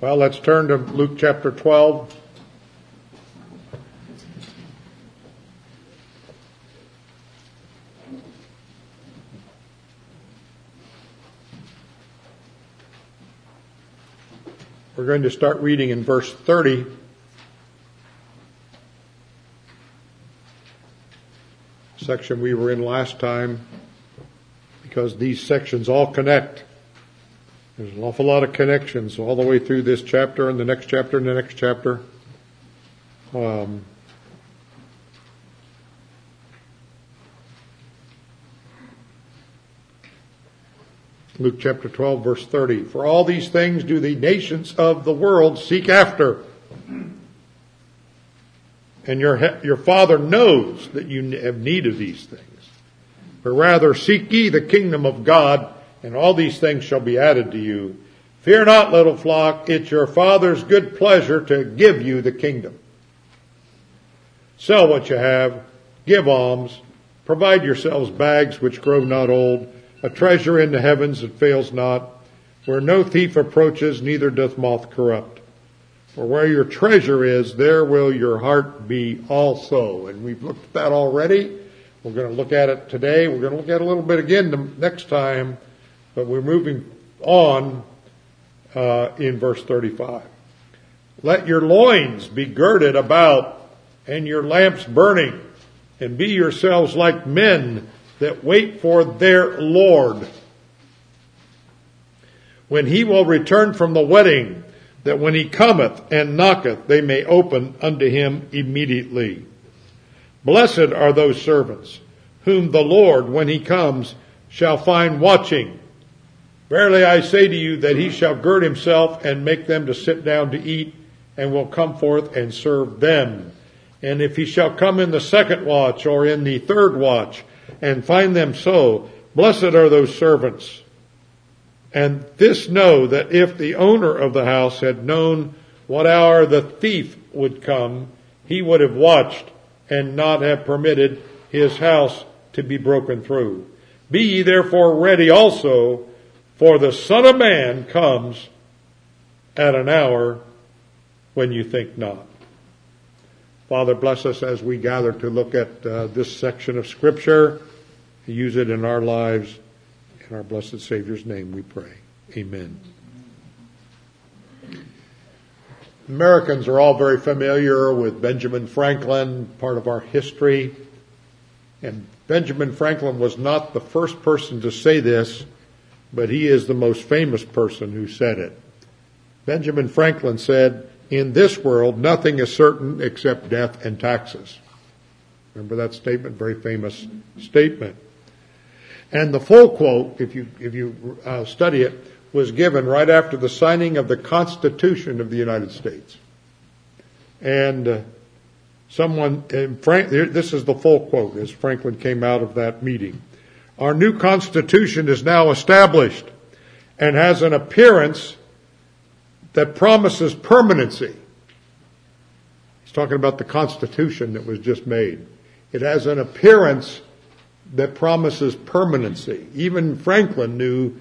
Well, let's turn to Luke chapter 12. We're going to start reading in verse 30. Section we were in last time because these sections all connect. There's an awful lot of connections all the way through this chapter and the next chapter and the next chapter. Um, Luke chapter 12 verse 30. For all these things do the nations of the world seek after. And your, your father knows that you have need of these things. But rather seek ye the kingdom of God and all these things shall be added to you. Fear not, little flock, it's your Father's good pleasure to give you the kingdom. Sell what you have, give alms, provide yourselves bags which grow not old, a treasure in the heavens that fails not, where no thief approaches, neither doth moth corrupt. For where your treasure is, there will your heart be also. And we've looked at that already. We're going to look at it today. We're going to look at it a little bit again next time, but we're moving on uh, in verse 35. Let your loins be girded about and your lamps burning, and be yourselves like men that wait for their Lord. When he will return from the wedding, that when he cometh and knocketh, they may open unto him immediately. Blessed are those servants whom the Lord, when he comes, shall find watching. Verily I say to you that he shall gird himself and make them to sit down to eat and will come forth and serve them. And if he shall come in the second watch or in the third watch and find them so, blessed are those servants. And this know that if the owner of the house had known what hour the thief would come, he would have watched and not have permitted his house to be broken through. Be ye therefore ready also, for the Son of Man comes at an hour when you think not. Father, bless us as we gather to look at uh, this section of Scripture, use it in our lives. In our blessed Savior's name we pray. Amen. Americans are all very familiar with Benjamin Franklin, part of our history. And Benjamin Franklin was not the first person to say this, but he is the most famous person who said it. Benjamin Franklin said, in this world, nothing is certain except death and taxes. Remember that statement? Very famous statement. And the full quote, if you, if you uh, study it, was given right after the signing of the Constitution of the United States. And uh, someone, and Frank, this is the full quote as Franklin came out of that meeting. Our new Constitution is now established and has an appearance that promises permanency. He's talking about the Constitution that was just made. It has an appearance that promises permanency. Even Franklin knew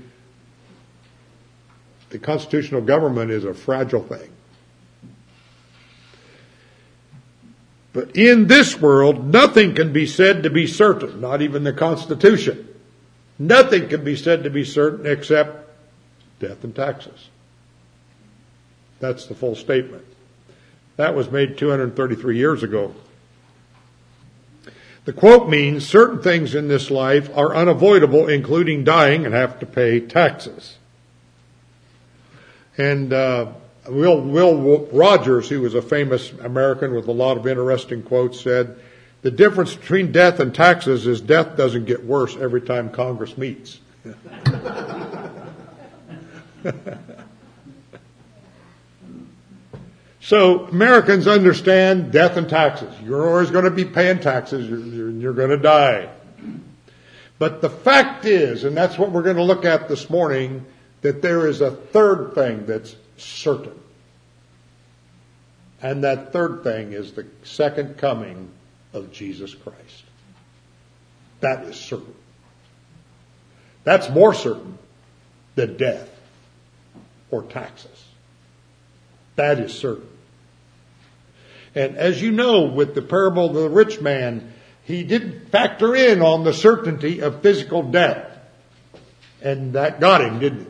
the constitutional government is a fragile thing. But in this world, nothing can be said to be certain, not even the Constitution. Nothing can be said to be certain except death and taxes. That's the full statement. That was made 233 years ago. The quote means certain things in this life are unavoidable, including dying and have to pay taxes. And uh, Will, Will Rogers, who was a famous American with a lot of interesting quotes, said, the difference between death and taxes is death doesn't get worse every time Congress meets. so Americans understand death and taxes. You're always going to be paying taxes. You're, you're, you're going to die. But the fact is, and that's what we're going to look at this morning, that there is a third thing that's certain. And that third thing is the second coming of Jesus Christ. That is certain. That's more certain than death or taxes. That is certain. And as you know, with the parable of the rich man, he didn't factor in on the certainty of physical death. And that got him, didn't it?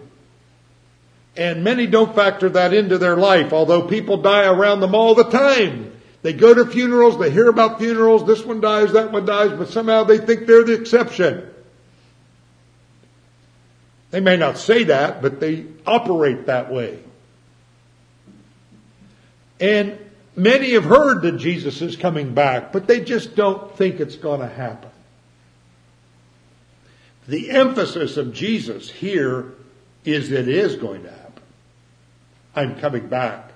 And many don't factor that into their life, although people die around them all the time. They go to funerals, they hear about funerals, this one dies, that one dies, but somehow they think they're the exception. They may not say that, but they operate that way. And many have heard that Jesus is coming back, but they just don't think it's going to happen. The emphasis of Jesus here is that it is going to happen. I'm coming back.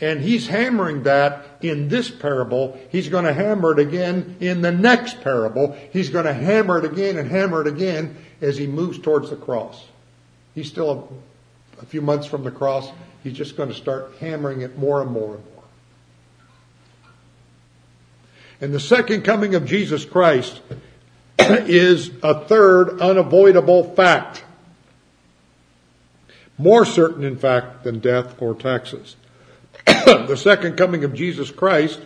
And he's hammering that in this parable. He's going to hammer it again in the next parable. He's going to hammer it again and hammer it again as he moves towards the cross. He's still a, a few months from the cross. He's just going to start hammering it more and more and more. And the second coming of Jesus Christ is a third unavoidable fact. More certain, in fact, than death or taxes. the second coming of Jesus Christ,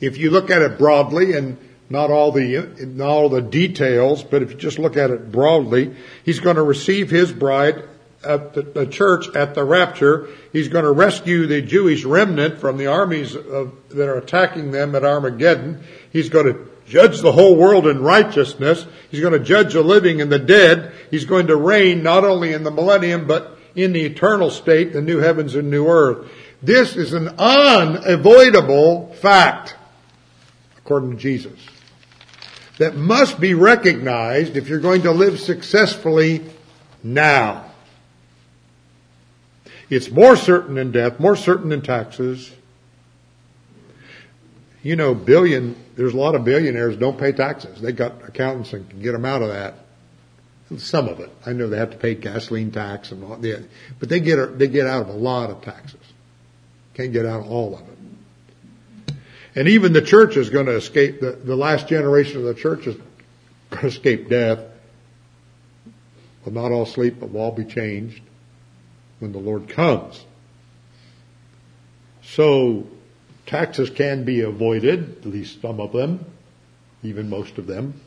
if you look at it broadly and not all the not all the details, but if you just look at it broadly, he's going to receive his bride at the, the church at the rapture. He's going to rescue the Jewish remnant from the armies of, that are attacking them at Armageddon. He's going to judge the whole world in righteousness. He's going to judge the living and the dead. He's going to reign not only in the millennium, but in the eternal state, the new heavens and new earth. This is an unavoidable fact, according to Jesus, that must be recognized if you're going to live successfully now. It's more certain than death, more certain than taxes. You know, billion there's a lot of billionaires don't pay taxes. They got accountants and can get them out of that. Some of it. I know they have to pay gasoline tax and all that, but they get they get out of a lot of taxes. Can't get out of all of it. And even the church is going to escape the, the last generation of the church is going to escape death. Will not all sleep, but will all be changed when the Lord comes. So Taxes can be avoided, at least some of them, even most of them.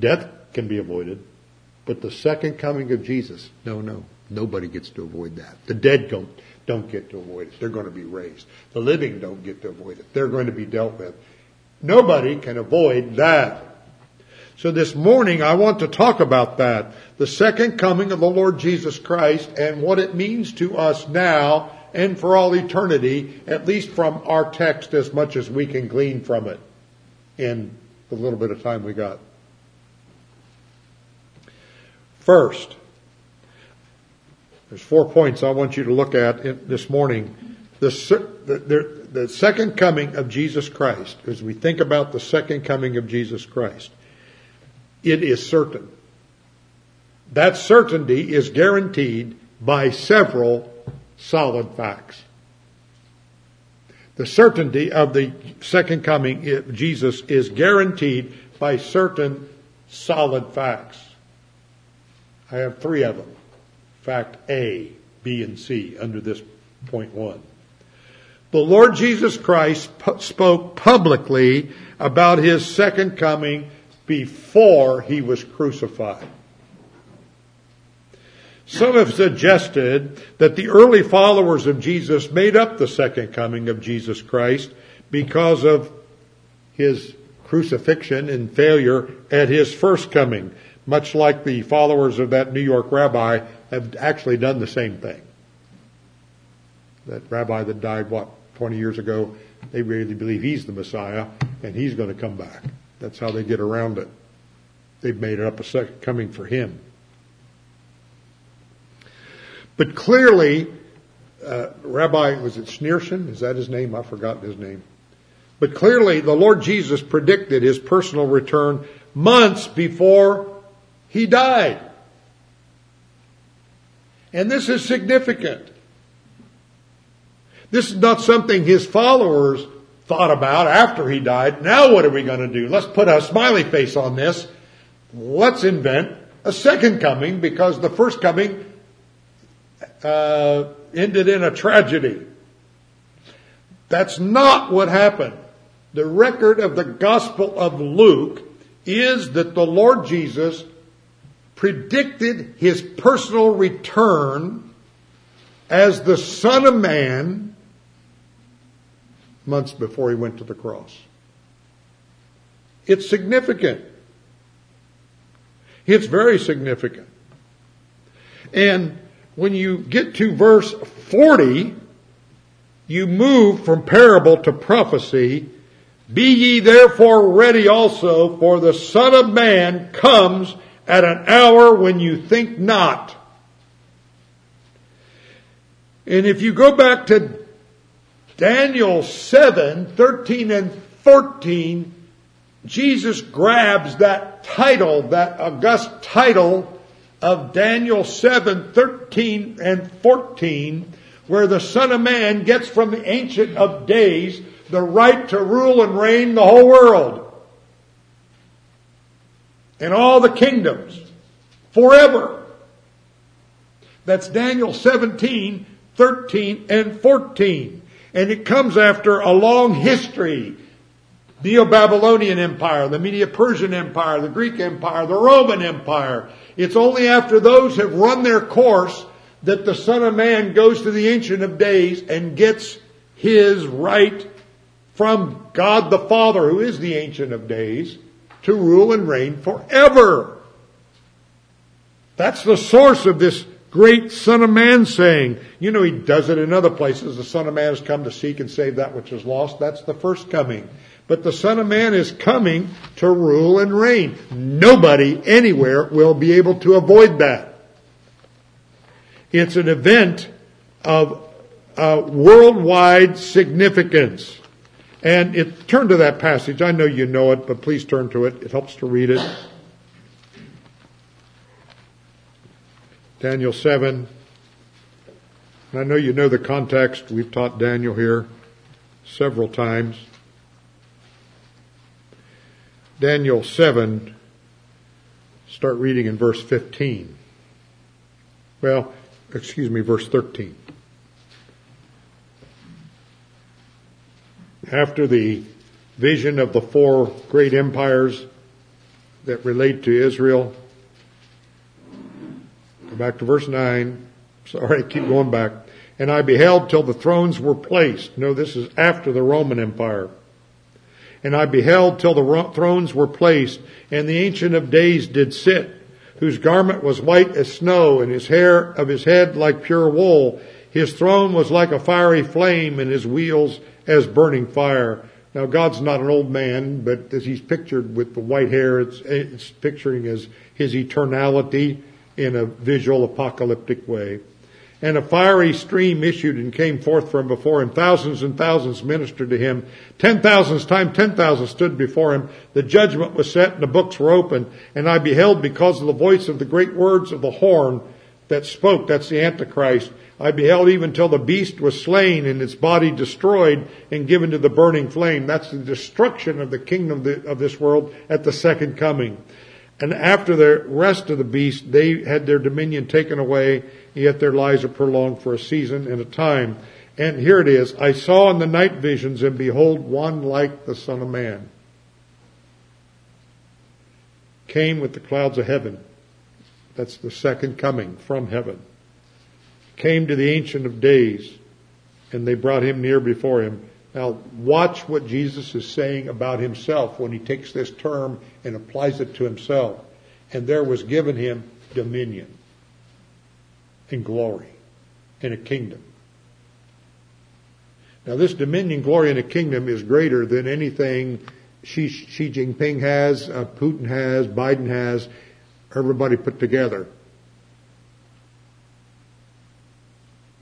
Death can be avoided. But the second coming of Jesus, no, no, nobody gets to avoid that. The dead don't, don't get to avoid it. They're going to be raised. The living don't get to avoid it. They're going to be dealt with. Nobody can avoid that. So this morning I want to talk about that. The second coming of the Lord Jesus Christ and what it means to us now and for all eternity, at least from our text as much as we can glean from it in the little bit of time we got. First, there's four points I want you to look at this morning. The, the, the, second coming of Jesus Christ, as we think about the second coming of Jesus Christ, it is certain. That certainty is guaranteed by several solid facts. The certainty of the second coming of Jesus is guaranteed by certain solid facts. I have three of them. Fact A, B, and C under this point one. The Lord Jesus Christ spoke publicly about his second coming before he was crucified. Some have suggested that the early followers of Jesus made up the second coming of Jesus Christ because of his crucifixion and failure at his first coming, much like the followers of that New York rabbi have actually done the same thing. That rabbi that died, what, 20 years ago, they really believe he's the Messiah and he's going to come back. That's how they get around it. They've made it up a second coming for him. But clearly, uh, Rabbi, was it Schneerson? Is that his name? I've forgotten his name. But clearly, the Lord Jesus predicted his personal return months before he died. And this is significant. This is not something his followers thought about after he died. Now what are we going to do? Let's put a smiley face on this. Let's invent a second coming because the first coming uh, ended in a tragedy. That's not what happened. The record of the Gospel of Luke is that the Lord Jesus predicted his personal return as the Son of Man months before he went to the cross. It's significant. It's very significant. And when you get to verse 40, you move from parable to prophecy. Be ye therefore ready also, for the Son of Man comes at an hour when you think not. And if you go back to Daniel 7, 13 and 14, Jesus grabs that title, that august title of Daniel 7, 13 and 14, where the Son of Man gets from the Ancient of Days the right to rule and reign the whole world and all the kingdoms forever. That's Daniel 17, 13, and 14. And it comes after a long history. Neo-Babylonian Empire, the Media-Persian Empire, the Greek Empire, the Roman Empire. It's only after those have run their course that the Son of Man goes to the Ancient of Days and gets his right from God the Father, who is the Ancient of Days, to rule and reign forever. That's the source of this great Son of Man saying. You know, he does it in other places. The Son of Man has come to seek and save that which is lost. That's the first coming. But the Son of Man is coming to rule and reign. Nobody anywhere will be able to avoid that. It's an event of uh, worldwide significance. And it, turn to that passage. I know you know it, but please turn to it. It helps to read it. Daniel 7. And I know you know the context. We've taught Daniel here several times. Daniel 7, start reading in verse 15. Well, excuse me, verse 13. After the vision of the four great empires that relate to Israel, go back to verse 9. Sorry, keep going back. And I beheld till the thrones were placed. No, this is after the Roman Empire. And I beheld till the thrones were placed, and the Ancient of Days did sit, whose garment was white as snow, and his hair of his head like pure wool. His throne was like a fiery flame, and his wheels as burning fire. Now God's not an old man, but as he's pictured with the white hair, it's, it's picturing his, his eternality in a visual apocalyptic way. And a fiery stream issued and came forth from before him. Thousands and thousands ministered to him. Ten thousands times ten thousand stood before him. The judgment was set and the books were opened. And I beheld because of the voice of the great words of the horn that spoke, that's the Antichrist, I beheld even till the beast was slain and its body destroyed and given to the burning flame. That's the destruction of the kingdom of this world at the second coming. And after the rest of the beast, they had their dominion taken away, yet their lives are prolonged for a season and a time. And here it is. I saw in the night visions, and behold, one like the Son of Man came with the clouds of heaven. That's the second coming from heaven came to the Ancient of Days, and they brought him near before him. Now, watch what Jesus is saying about himself when he takes this term and applies it to himself. And there was given him dominion and glory and a kingdom. Now, this dominion, glory, and a kingdom is greater than anything Xi, Jinping has, uh, Putin has, Biden has, everybody put together.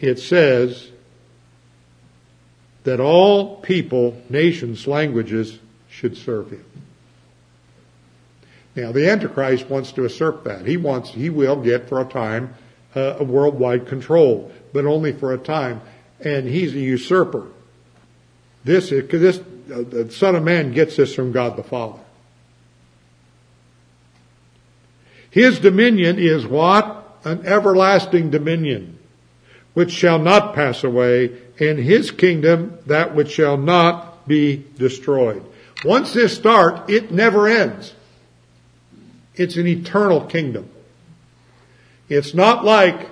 It says that all people, nations, languages should serve him. Now, the Antichrist wants to usurp that. He wants, he will get for a time uh, a worldwide control, but only for a time. And he's a usurper. This is, this, uh, the Son of Man gets this from God the Father. His dominion is what? An everlasting dominion which shall not pass away, and his kingdom that which shall not be destroyed. Once this starts, it never ends. It's an eternal kingdom. It's not like,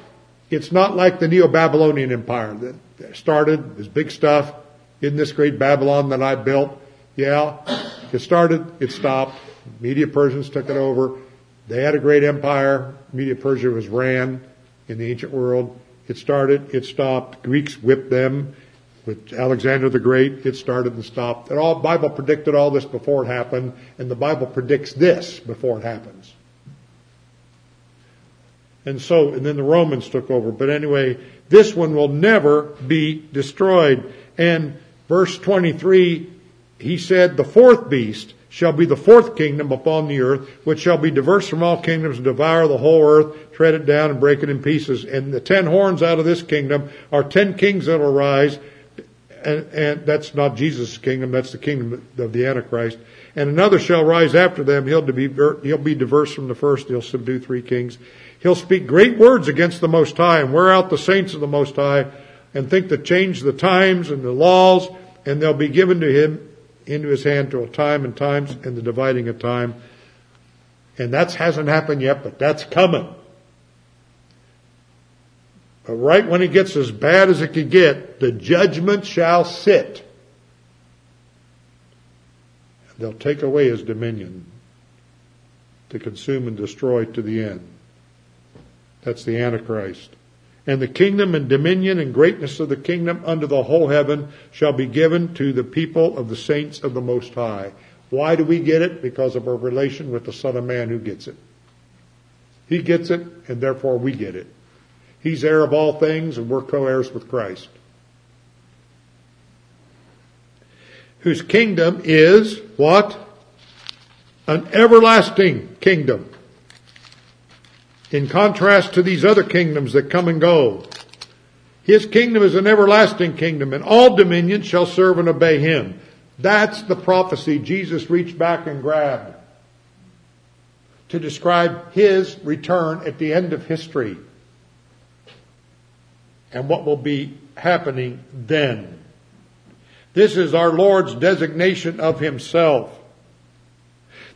it's not like the Neo-Babylonian Empire that started, this big stuff, in this great Babylon that I built. Yeah, it started, it stopped. Media Persians took it over. They had a great empire. Media Persia was ran in the ancient world. It started, it stopped. Greeks whipped them with Alexander the Great. It started and stopped. And all Bible predicted all this before it happened, and the Bible predicts this before it happens. And so, and then the Romans took over. But anyway, this one will never be destroyed. And verse 23, he said, the fourth beast shall be the fourth kingdom upon the earth, which shall be diverse from all kingdoms and devour the whole earth, tread it down and break it in pieces. And the ten horns out of this kingdom are ten kings that will rise, and, and that's not Jesus' kingdom, that's the kingdom of the Antichrist. And another shall rise after them, he'll be, he'll be diverse from the first, he'll subdue three kings. He'll speak great words against the Most High and wear out the saints of the Most High and think to change the times and the laws, and they'll be given to him into his hand to a time and times and the dividing of time. And that hasn't happened yet, but that's coming. But right when it gets as bad as it could get, the judgment shall sit. They'll take away his dominion to consume and destroy to the end. That's the Antichrist and the kingdom and dominion and greatness of the kingdom under the whole heaven shall be given to the people of the saints of the Most High. Why do we get it? Because of our relation with the Son of Man who gets it. He gets it, and therefore we get it. He's heir of all things, and we're co-heirs with Christ. Whose kingdom is what? An everlasting kingdom in contrast to these other kingdoms that come and go. His kingdom is an everlasting kingdom, and all dominions shall serve and obey him. That's the prophecy Jesus reached back and grabbed to describe his return at the end of history and what will be happening then. This is our Lord's designation of himself.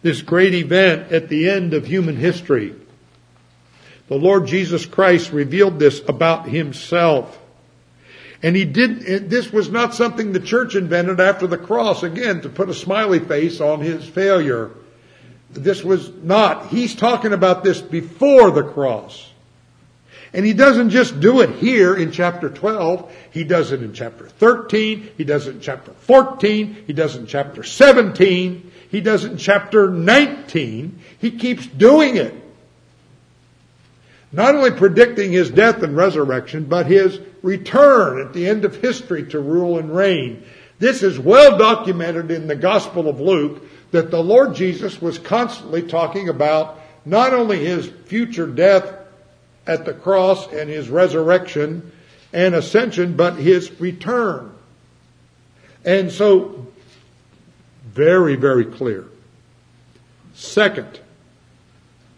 This great event at the end of human history. The Lord Jesus Christ revealed this about himself. And he did, this was not something the church invented after the cross, again, to put a smiley face on his failure. This was not, he's talking about this before the cross. And he doesn't just do it here in chapter 12. He does it in chapter 13. He does it in chapter 14. He does it in chapter 17. He does it in chapter 19. He keeps doing it not only predicting his death and resurrection, but his return at the end of history to rule and reign. This is well documented in the Gospel of Luke that the Lord Jesus was constantly talking about not only his future death at the cross and his resurrection and ascension, but his return. And so, very, very clear. Second,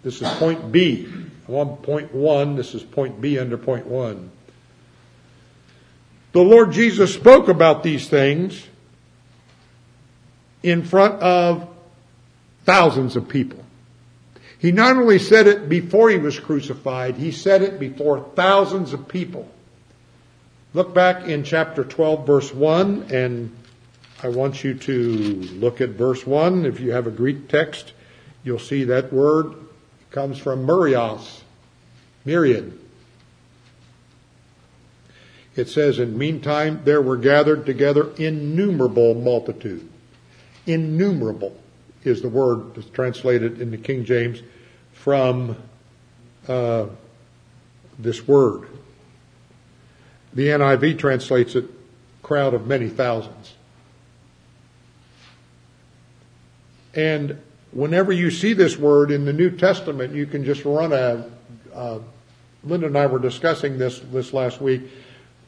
this is point B. One point one, this is point B under point one. The Lord Jesus spoke about these things in front of thousands of people. He not only said it before he was crucified, he said it before thousands of people. Look back in chapter 12 verse 1 and I want you to look at verse 1. If you have a Greek text, you'll see that word comes from Murios, myriad. It says, in meantime, there were gathered together innumerable multitude. Innumerable is the word that's translated in the King James from uh, this word. The NIV translates it crowd of many thousands. And whenever you see this word in the New Testament, you can just run a, uh, Linda and I were discussing this this last week.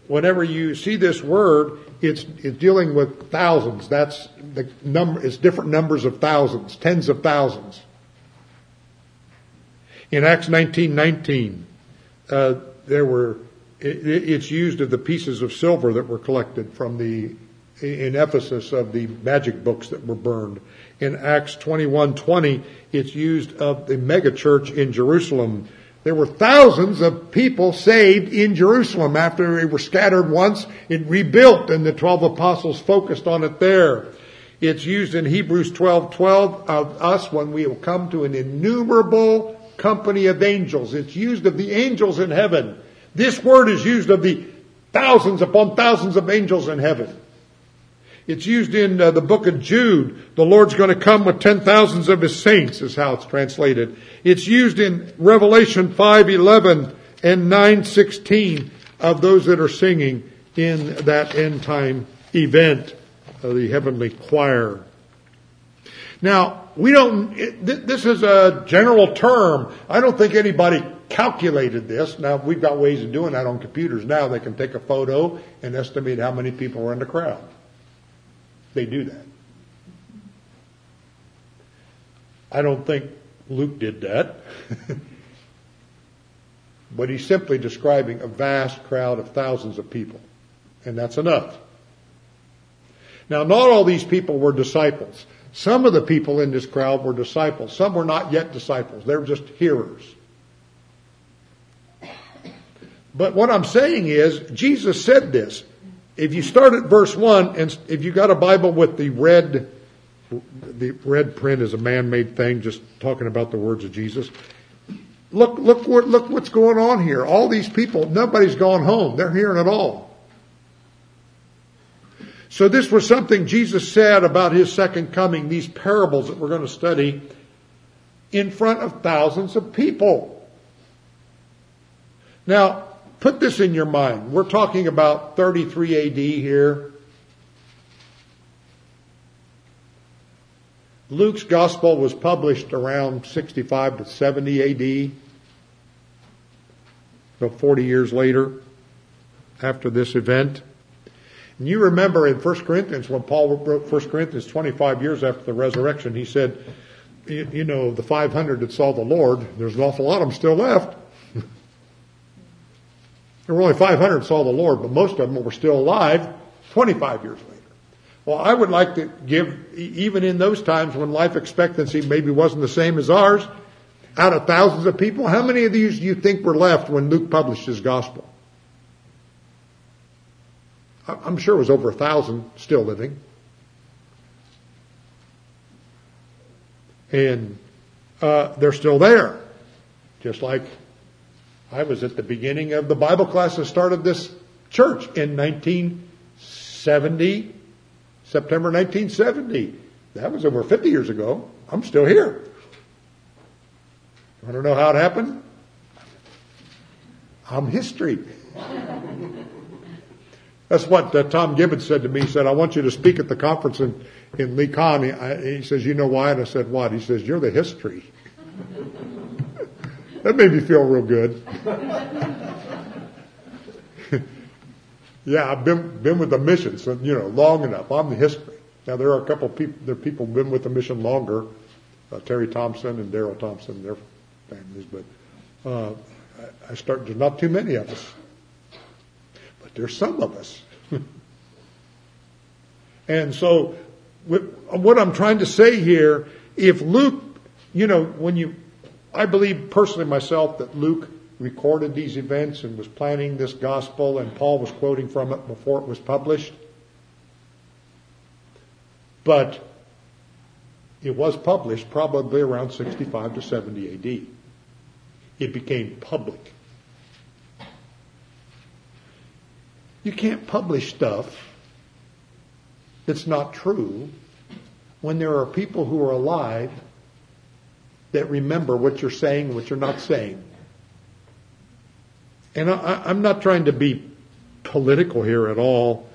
Whenever you see this word, it's, it's dealing with thousands. That's the number, it's different numbers of thousands, tens of thousands. In Acts 19:19, uh, there were it's used of the pieces of silver that were collected from the in Ephesus of the magic books that were burned. In Acts 21:20, it's used of the megachurch in Jerusalem. There were thousands of people saved in Jerusalem after they were scattered once. It rebuilt and the 12 apostles focused on it there. It's used in Hebrews 12:12 of us when we will come to an innumerable company of angels. It's used of the angels in heaven. This word is used of the thousands upon thousands of angels in heaven. It's used in uh, the book of Jude. The Lord's going to come with ten thousands of his saints is how it's translated. It's used in Revelation 5:11 and 9:16 of those that are singing in that end time event, of the heavenly choir. Now, we don't, this is a general term. I don't think anybody calculated this. Now, we've got ways of doing that on computers now. They can take a photo and estimate how many people are in the crowd. They do that. I don't think Luke did that. but he's simply describing a vast crowd of thousands of people. And that's enough. Now, not all these people were disciples. Some of the people in this crowd were disciples. Some were not yet disciples. They were just hearers. But what I'm saying is, Jesus said this. If you start at verse 1, and if you got a Bible with the red, the red print is a man-made thing, just talking about the words of Jesus. Look, look what, look what's going on here. All these people, nobody's gone home. They're hearing it all. So this was something Jesus said about his second coming, these parables that we're going to study in front of thousands of people. Now, put this in your mind. We're talking about 33 AD here. Luke's gospel was published around 65 to 70 AD. About 40 years later, after this event. And you remember in 1 Corinthians, when Paul wrote 1 Corinthians 25 years after the resurrection, he said, you know, the 500 that saw the Lord, there's an awful lot of them still left. There were only 500 that saw the Lord, but most of them were still alive 25 years later. Well, I would like to give, even in those times when life expectancy maybe wasn't the same as ours, out of thousands of people, how many of these do you think were left when Luke published his gospel? I'm sure it was over a thousand still living. And uh, they're still there. Just like I was at the beginning of the Bible class that started this church in 1970, September 1970. That was over 50 years ago. I'm still here. You want to know how it happened? I'm history. That's what uh, Tom Gibbons said to me. He said, I want you to speak at the conference in, in Lee He, he says, you know why? And I said, what? He says, you're the history. That made me feel real good. yeah, I've been, been with the mission, so, you know, long enough. I'm the history. Now there are a couple of people, there are people been with the mission longer, uh, Terry Thompson and Daryl Thompson, their families, but, uh, I start, there's not too many of us. But there's some of us. and so, what I'm trying to say here, if Luke, you know, when you, I believe personally myself that Luke recorded these events and was planning this gospel and Paul was quoting from it before it was published. But it was published probably around 65 to 70 AD. It became public. You can't publish stuff that's not true when there are people who are alive that remember what you're saying, what you're not saying. And I, am not trying to be political here at all,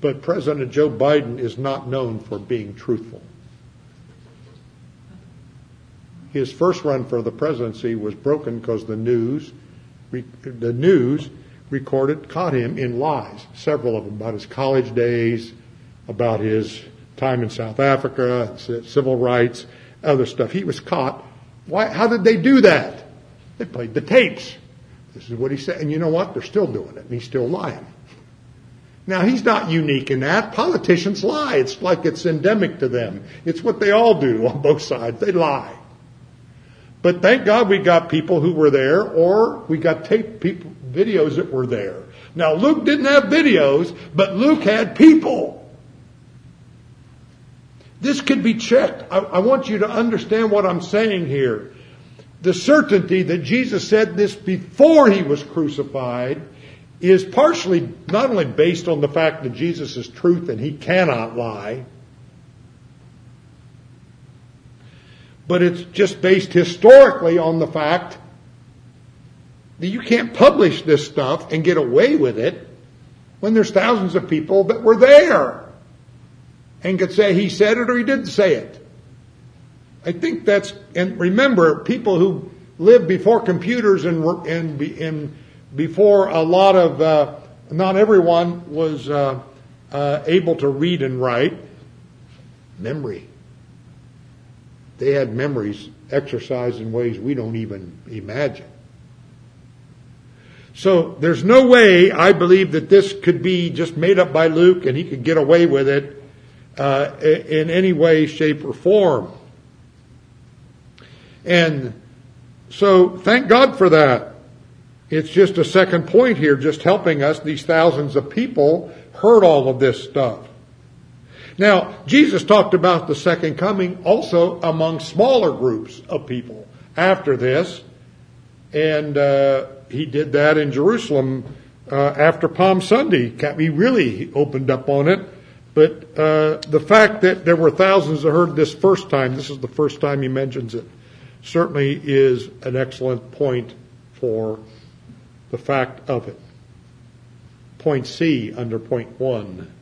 but President Joe Biden is not known for being truthful. His first run for the presidency was broken because the news, the news recorded, caught him in lies, several of them about his college days, about his time in South Africa, civil rights, other stuff. He was caught. Why, how did they do that? They played the tapes. This is what he said. And you know what? They're still doing it, and he's still lying. Now, he's not unique in that. Politicians lie. It's like it's endemic to them. It's what they all do on both sides. They lie. But thank God we got people who were there, or we got tape people, videos that were there. Now, Luke didn't have videos, but Luke had people. This could be checked. I, I want you to understand what I'm saying here. The certainty that Jesus said this before he was crucified is partially not only based on the fact that Jesus is truth and he cannot lie, but it's just based historically on the fact that you can't publish this stuff and get away with it when there's thousands of people that were there and could say he said it or he didn't say it. I think that's, and remember, people who lived before computers and, and, and before a lot of, uh, not everyone was uh, uh, able to read and write, memory. They had memories exercised in ways we don't even imagine. So there's no way I believe that this could be just made up by Luke and he could get away with it uh, in any way, shape, or form. And so thank God for that. It's just a second point here, just helping us. These thousands of people heard all of this stuff. Now, Jesus talked about the second coming also among smaller groups of people after this. And uh, he did that in Jerusalem uh, after Palm Sunday. He really opened up on it. But uh, the fact that there were thousands that heard this first time, this is the first time he mentions it, certainly is an excellent point for the fact of it. Point C under point one.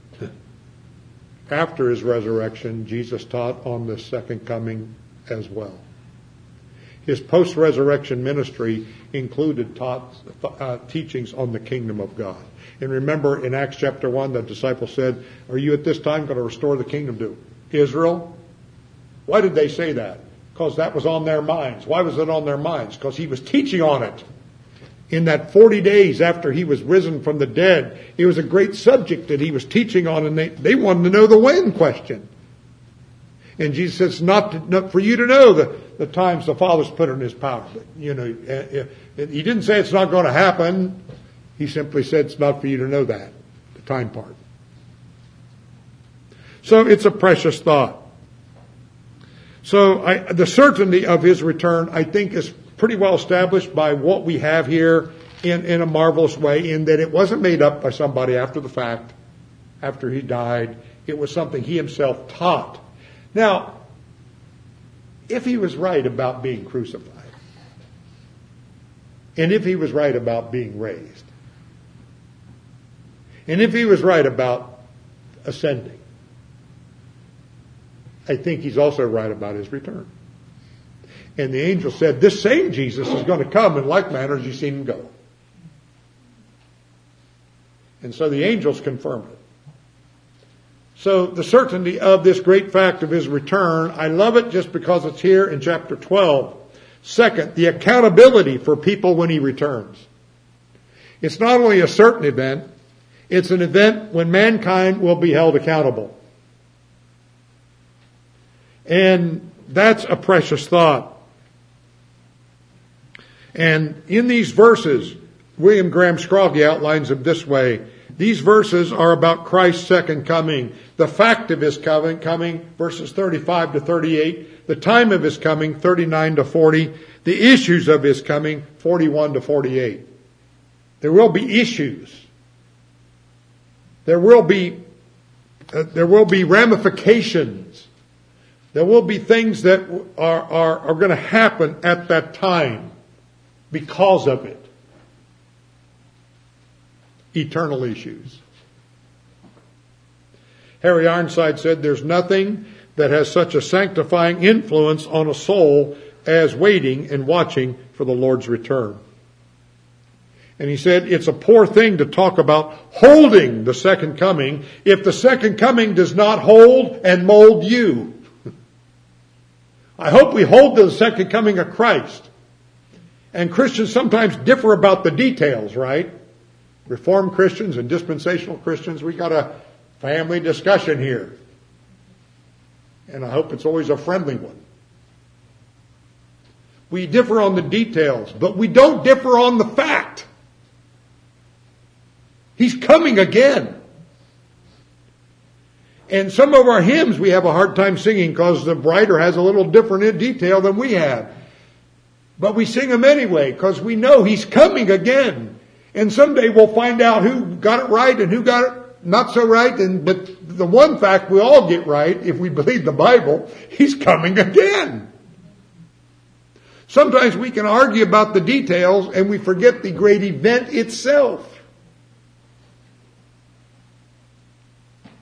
After his resurrection, Jesus taught on the second coming as well. His post-resurrection ministry included taught, uh, teachings on the kingdom of God. And remember in Acts chapter 1, the disciples said, Are you at this time going to restore the kingdom to Israel? Why did they say that? Because that was on their minds. Why was it on their minds? Because he was teaching on it in that 40 days after he was risen from the dead. It was a great subject that he was teaching on, and they, they wanted to know the when question. And Jesus says, not, to, not for you to know the, the times the Father's put in his power. But, you know, uh, uh, he didn't say it's not going to happen. He simply said it's not for you to know that, the time part. So it's a precious thought. So I, the certainty of his return, I think, is pretty well established by what we have here in, in a marvelous way, in that it wasn't made up by somebody after the fact, after he died. It was something he himself taught. Now, if he was right about being crucified, and if he was right about being raised, and if he was right about ascending, I think he's also right about his return. And the angel said, this same Jesus is going to come in like manner as you've seen him go. And so the angels confirmed it. So the certainty of this great fact of his return, I love it just because it's here in chapter 12. Second, the accountability for people when he returns. It's not only a certain event, it's an event when mankind will be held accountable. And that's a precious thought. And in these verses, William Graham Scroggie outlines them this way. These verses are about Christ's second coming, the fact of his coming, coming, verses 35 to 38, the time of his coming, 39 to 40, the issues of his coming, 41 to 48. There will be issues. There will be, uh, there will be ramifications. There will be things that are, are, are going to happen at that time because of it. Eternal issues. Harry Ironside said there's nothing that has such a sanctifying influence on a soul as waiting and watching for the Lord's return. And he said it's a poor thing to talk about holding the second coming if the second coming does not hold and mold you. I hope we hold to the second coming of Christ And Christians sometimes differ about the details, right? Reformed Christians and dispensational Christians, we got a family discussion here. And I hope it's always a friendly one. We differ on the details, but we don't differ on the fact. He's coming again. And some of our hymns we have a hard time singing because the writer has a little different detail than we have. But we sing them anyway because we know He's coming again. And someday we'll find out who got it right and who got it not so right. And, but the one fact we all get right, if we believe the Bible, He's coming again. Sometimes we can argue about the details and we forget the great event itself.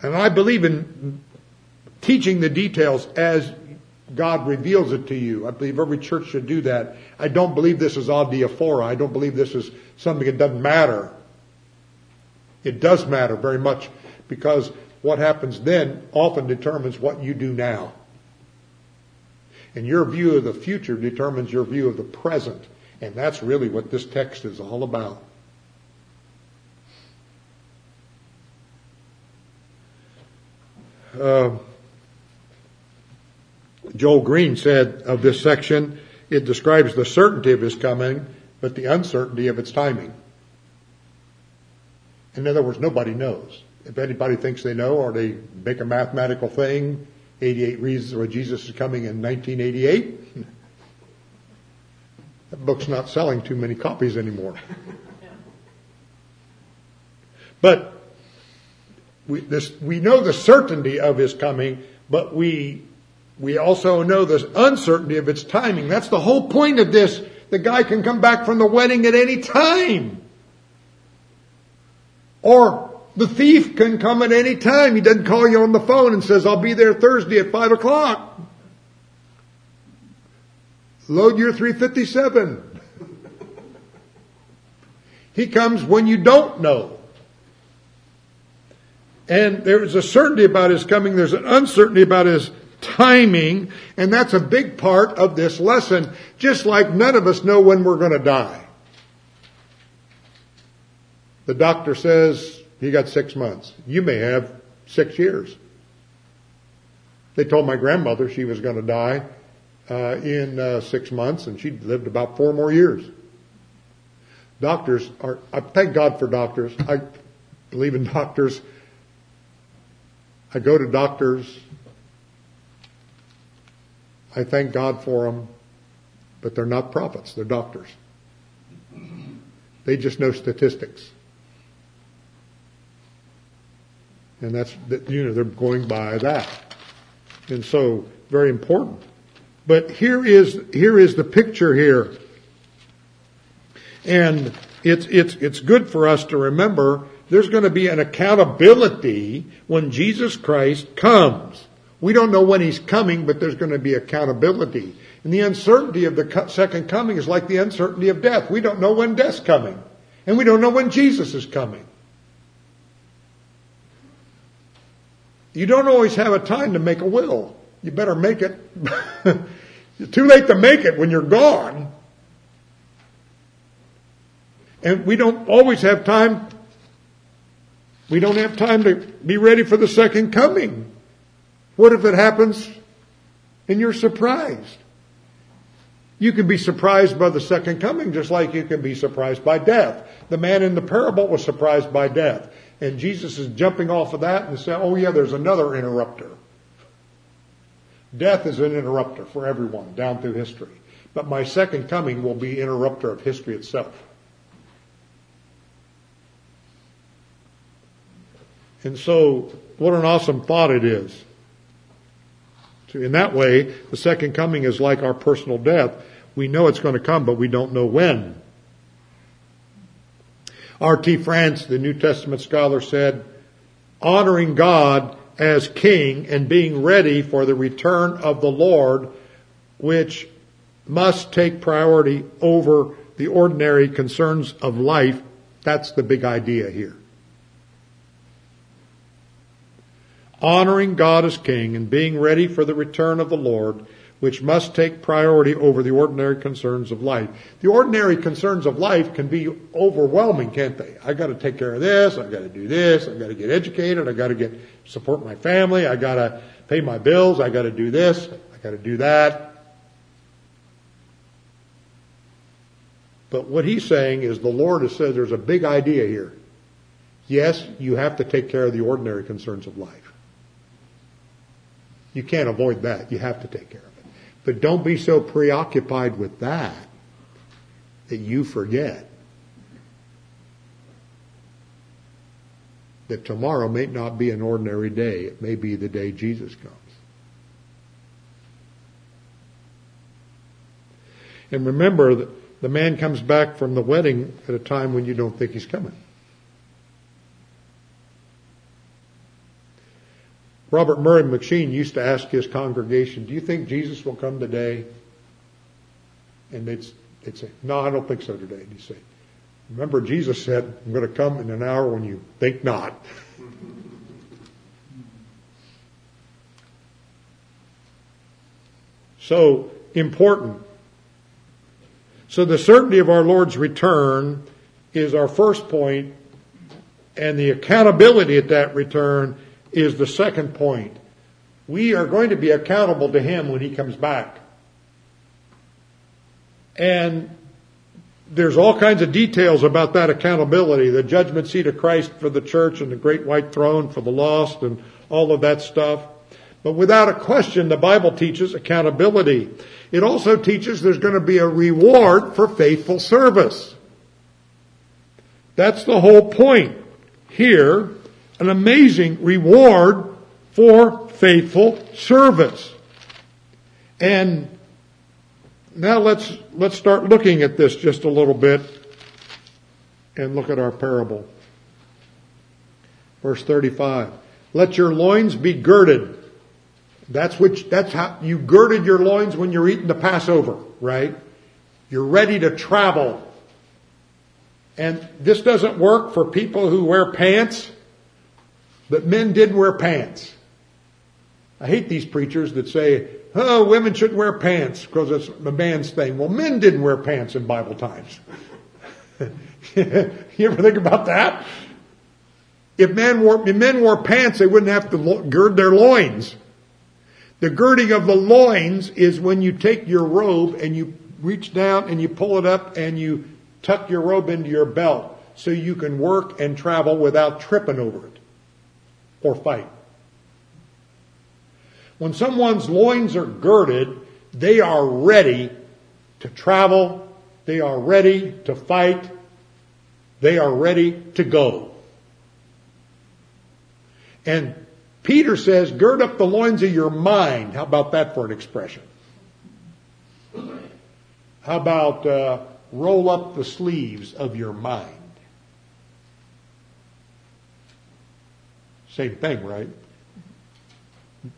And I believe in teaching the details as God reveals it to you. I believe every church should do that. I don't believe this is adiaphora. I don't believe this is something that doesn't matter. It does matter very much because what happens then often determines what you do now. And your view of the future determines your view of the present. And that's really what this text is all about. Uh, Joel Green said of this section, it describes the certainty of his coming, but the uncertainty of its timing. In other words, nobody knows. If anybody thinks they know, or they make a mathematical thing, 88 Reasons Why Jesus is Coming in 1988, that book's not selling too many copies anymore. But we, this, we know the certainty of his coming, but we, we also know the uncertainty of its timing. That's the whole point of this. The guy can come back from the wedding at any time. Or the thief can come at any time. He doesn't call you on the phone and says, I'll be there Thursday at five o'clock. Load your 357. he comes when you don't know. And there's a certainty about his coming. There's an uncertainty about his timing. And that's a big part of this lesson. Just like none of us know when we're going to die. The doctor says he got six months. You may have six years. They told my grandmother she was going to die uh, in uh, six months, and she lived about four more years. Doctors are. I thank God for doctors. I believe in doctors. I go to doctors. I thank God for them, but they're not prophets. They're doctors. They just know statistics. And that's, you know, they're going by that. And so, very important. But here is, here is the picture here. And it's, it's, it's good for us to remember there's going to be an accountability when Jesus Christ comes. We don't know when he's coming, but there's going to be accountability. And the uncertainty of the second coming is like the uncertainty of death. We don't know when death's coming. And we don't know when Jesus is coming. You don't always have a time to make a will. You better make it. it's too late to make it when you're gone. And we don't always have time. We don't have time to be ready for the second coming. What if it happens and you're surprised? You can be surprised by the second coming just like you can be surprised by death. The man in the parable was surprised by death. And Jesus is jumping off of that and saying, oh yeah, there's another interrupter. Death is an interrupter for everyone down through history. But my second coming will be interrupter of history itself. And so, what an awesome thought it is. So in that way, the second coming is like our personal death. We know it's going to come, but we don't know when. R.T. France, the New Testament scholar, said, honoring God as king and being ready for the return of the Lord, which must take priority over the ordinary concerns of life. That's the big idea here. Honoring God as king and being ready for the return of the Lord, which must take priority over the ordinary concerns of life. The ordinary concerns of life can be overwhelming, can't they? I gotta take care of this, I gotta do this, I gotta get educated, I gotta get, support my family, I gotta pay my bills, I gotta do this, I gotta do that. But what he's saying is the Lord has said there's a big idea here. Yes, you have to take care of the ordinary concerns of life. You can't avoid that. You have to take care of it. But don't be so preoccupied with that that you forget that tomorrow may not be an ordinary day. It may be the day Jesus comes. And remember that the man comes back from the wedding at a time when you don't think he's coming. Robert Murray M'Cheyne used to ask his congregation, do you think Jesus will come today? And they'd, they'd say, no, I don't think so today. And he'd say, remember Jesus said, I'm going to come in an hour when you think not. so important so the certainty of our Lord's return is our first point, and the accountability at that return is the second point. We are going to be accountable to Him when He comes back. And there's all kinds of details about that accountability, the judgment seat of Christ for the church and the great white throne for the lost and all of that stuff. But without a question, the Bible teaches accountability. It also teaches there's going to be a reward for faithful service. That's the whole point here. An amazing reward for faithful service. And now let's, let's start looking at this just a little bit and look at our parable. Verse 35. Let your loins be girded that's which, that's how you girded your loins when you're eating the Passover, right? You're ready to travel. And this doesn't work for people who wear pants, but men did wear pants. I hate these preachers that say, oh, women shouldn't wear pants because it's a man's thing. Well, men didn't wear pants in Bible times. you ever think about that? If men wore, if men wore pants, they wouldn't have to gird their loins. The girding of the loins is when you take your robe and you reach down and you pull it up and you tuck your robe into your belt so you can work and travel without tripping over it or fight. When someone's loins are girded, they are ready to travel, they are ready to fight, they are ready to go. And Peter says, gird up the loins of your mind. How about that for an expression? How about uh, roll up the sleeves of your mind? Same thing, right?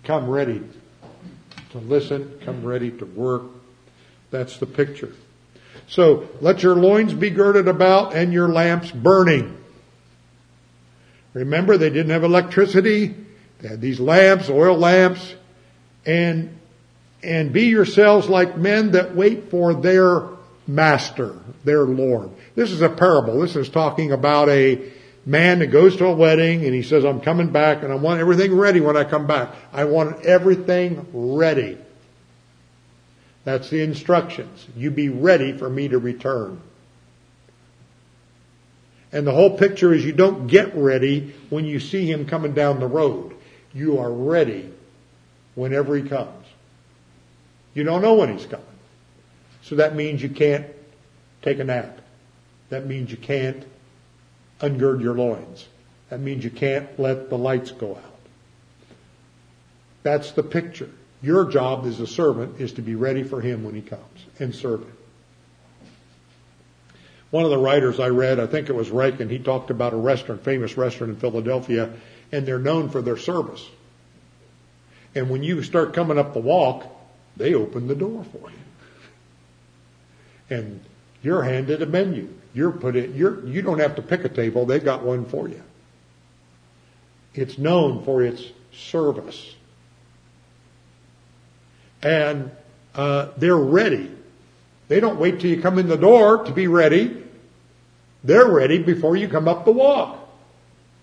Come ready to listen, come ready to work. That's the picture. So let your loins be girded about and your lamps burning. Remember, they didn't have electricity. They had these lamps, oil lamps, and, and be yourselves like men that wait for their master, their Lord. This is a parable. This is talking about a man that goes to a wedding and he says, I'm coming back and I want everything ready when I come back. I want everything ready. That's the instructions. You be ready for me to return. And the whole picture is you don't get ready when you see him coming down the road you are ready whenever he comes. You don't know when he's coming. So that means you can't take a nap. That means you can't ungird your loins. That means you can't let the lights go out. That's the picture. Your job as a servant is to be ready for him when he comes and serve him. One of the writers I read, I think it was Ryken, he talked about a restaurant, famous restaurant in Philadelphia, and they're known for their service. And when you start coming up the walk, they open the door for you. And you're handed a menu. You're put in, you're, you don't have to pick a table. They've got one for you. It's known for its service. And uh, they're ready. They don't wait till you come in the door to be ready. They're ready before you come up the walk.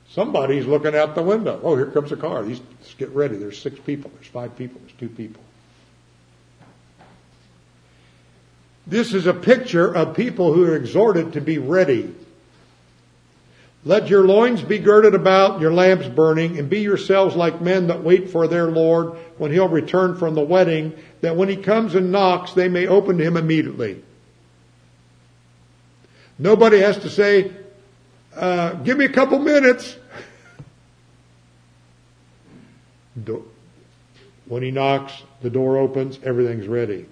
Somebody's looking out the window. Oh, here comes a car. These, let's get ready. There's six people. There's five people. There's two people. This is a picture of people who are exhorted to be ready. Let your loins be girded about, your lamps burning, and be yourselves like men that wait for their Lord when he'll return from the wedding, that when he comes and knocks, they may open to him immediately. Nobody has to say, uh, give me a couple minutes. When he knocks, the door opens, everything's ready.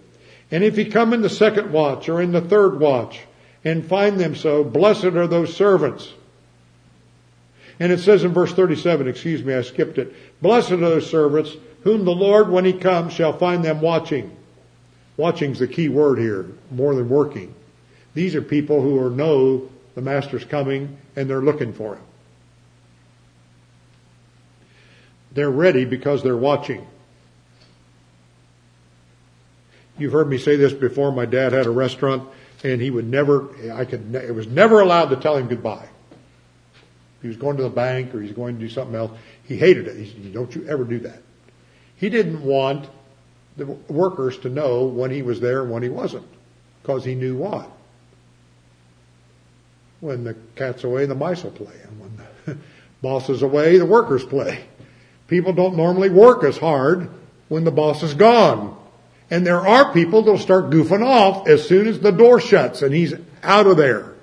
And if he come in the second watch or in the third watch and find them so, blessed are those servants. And it says in verse 37, excuse me, I skipped it. Blessed are those servants whom the Lord, when he comes, shall find them watching. Watching's the key word here, more than working. These are people who know the master's coming and they're looking for him. They're ready because they're watching. You've heard me say this before. My dad had a restaurant and he would never, I could, it was never allowed to tell him goodbye. He was going to the bank or he's going to do something else. He hated it. He said, don't you ever do that. He didn't want the workers to know when he was there and when he wasn't because he knew what? When the cat's away, the mice will play. And when the boss is away, the workers play. People don't normally work as hard when the boss is gone. And there are people that'll start goofing off as soon as the door shuts and he's out of there.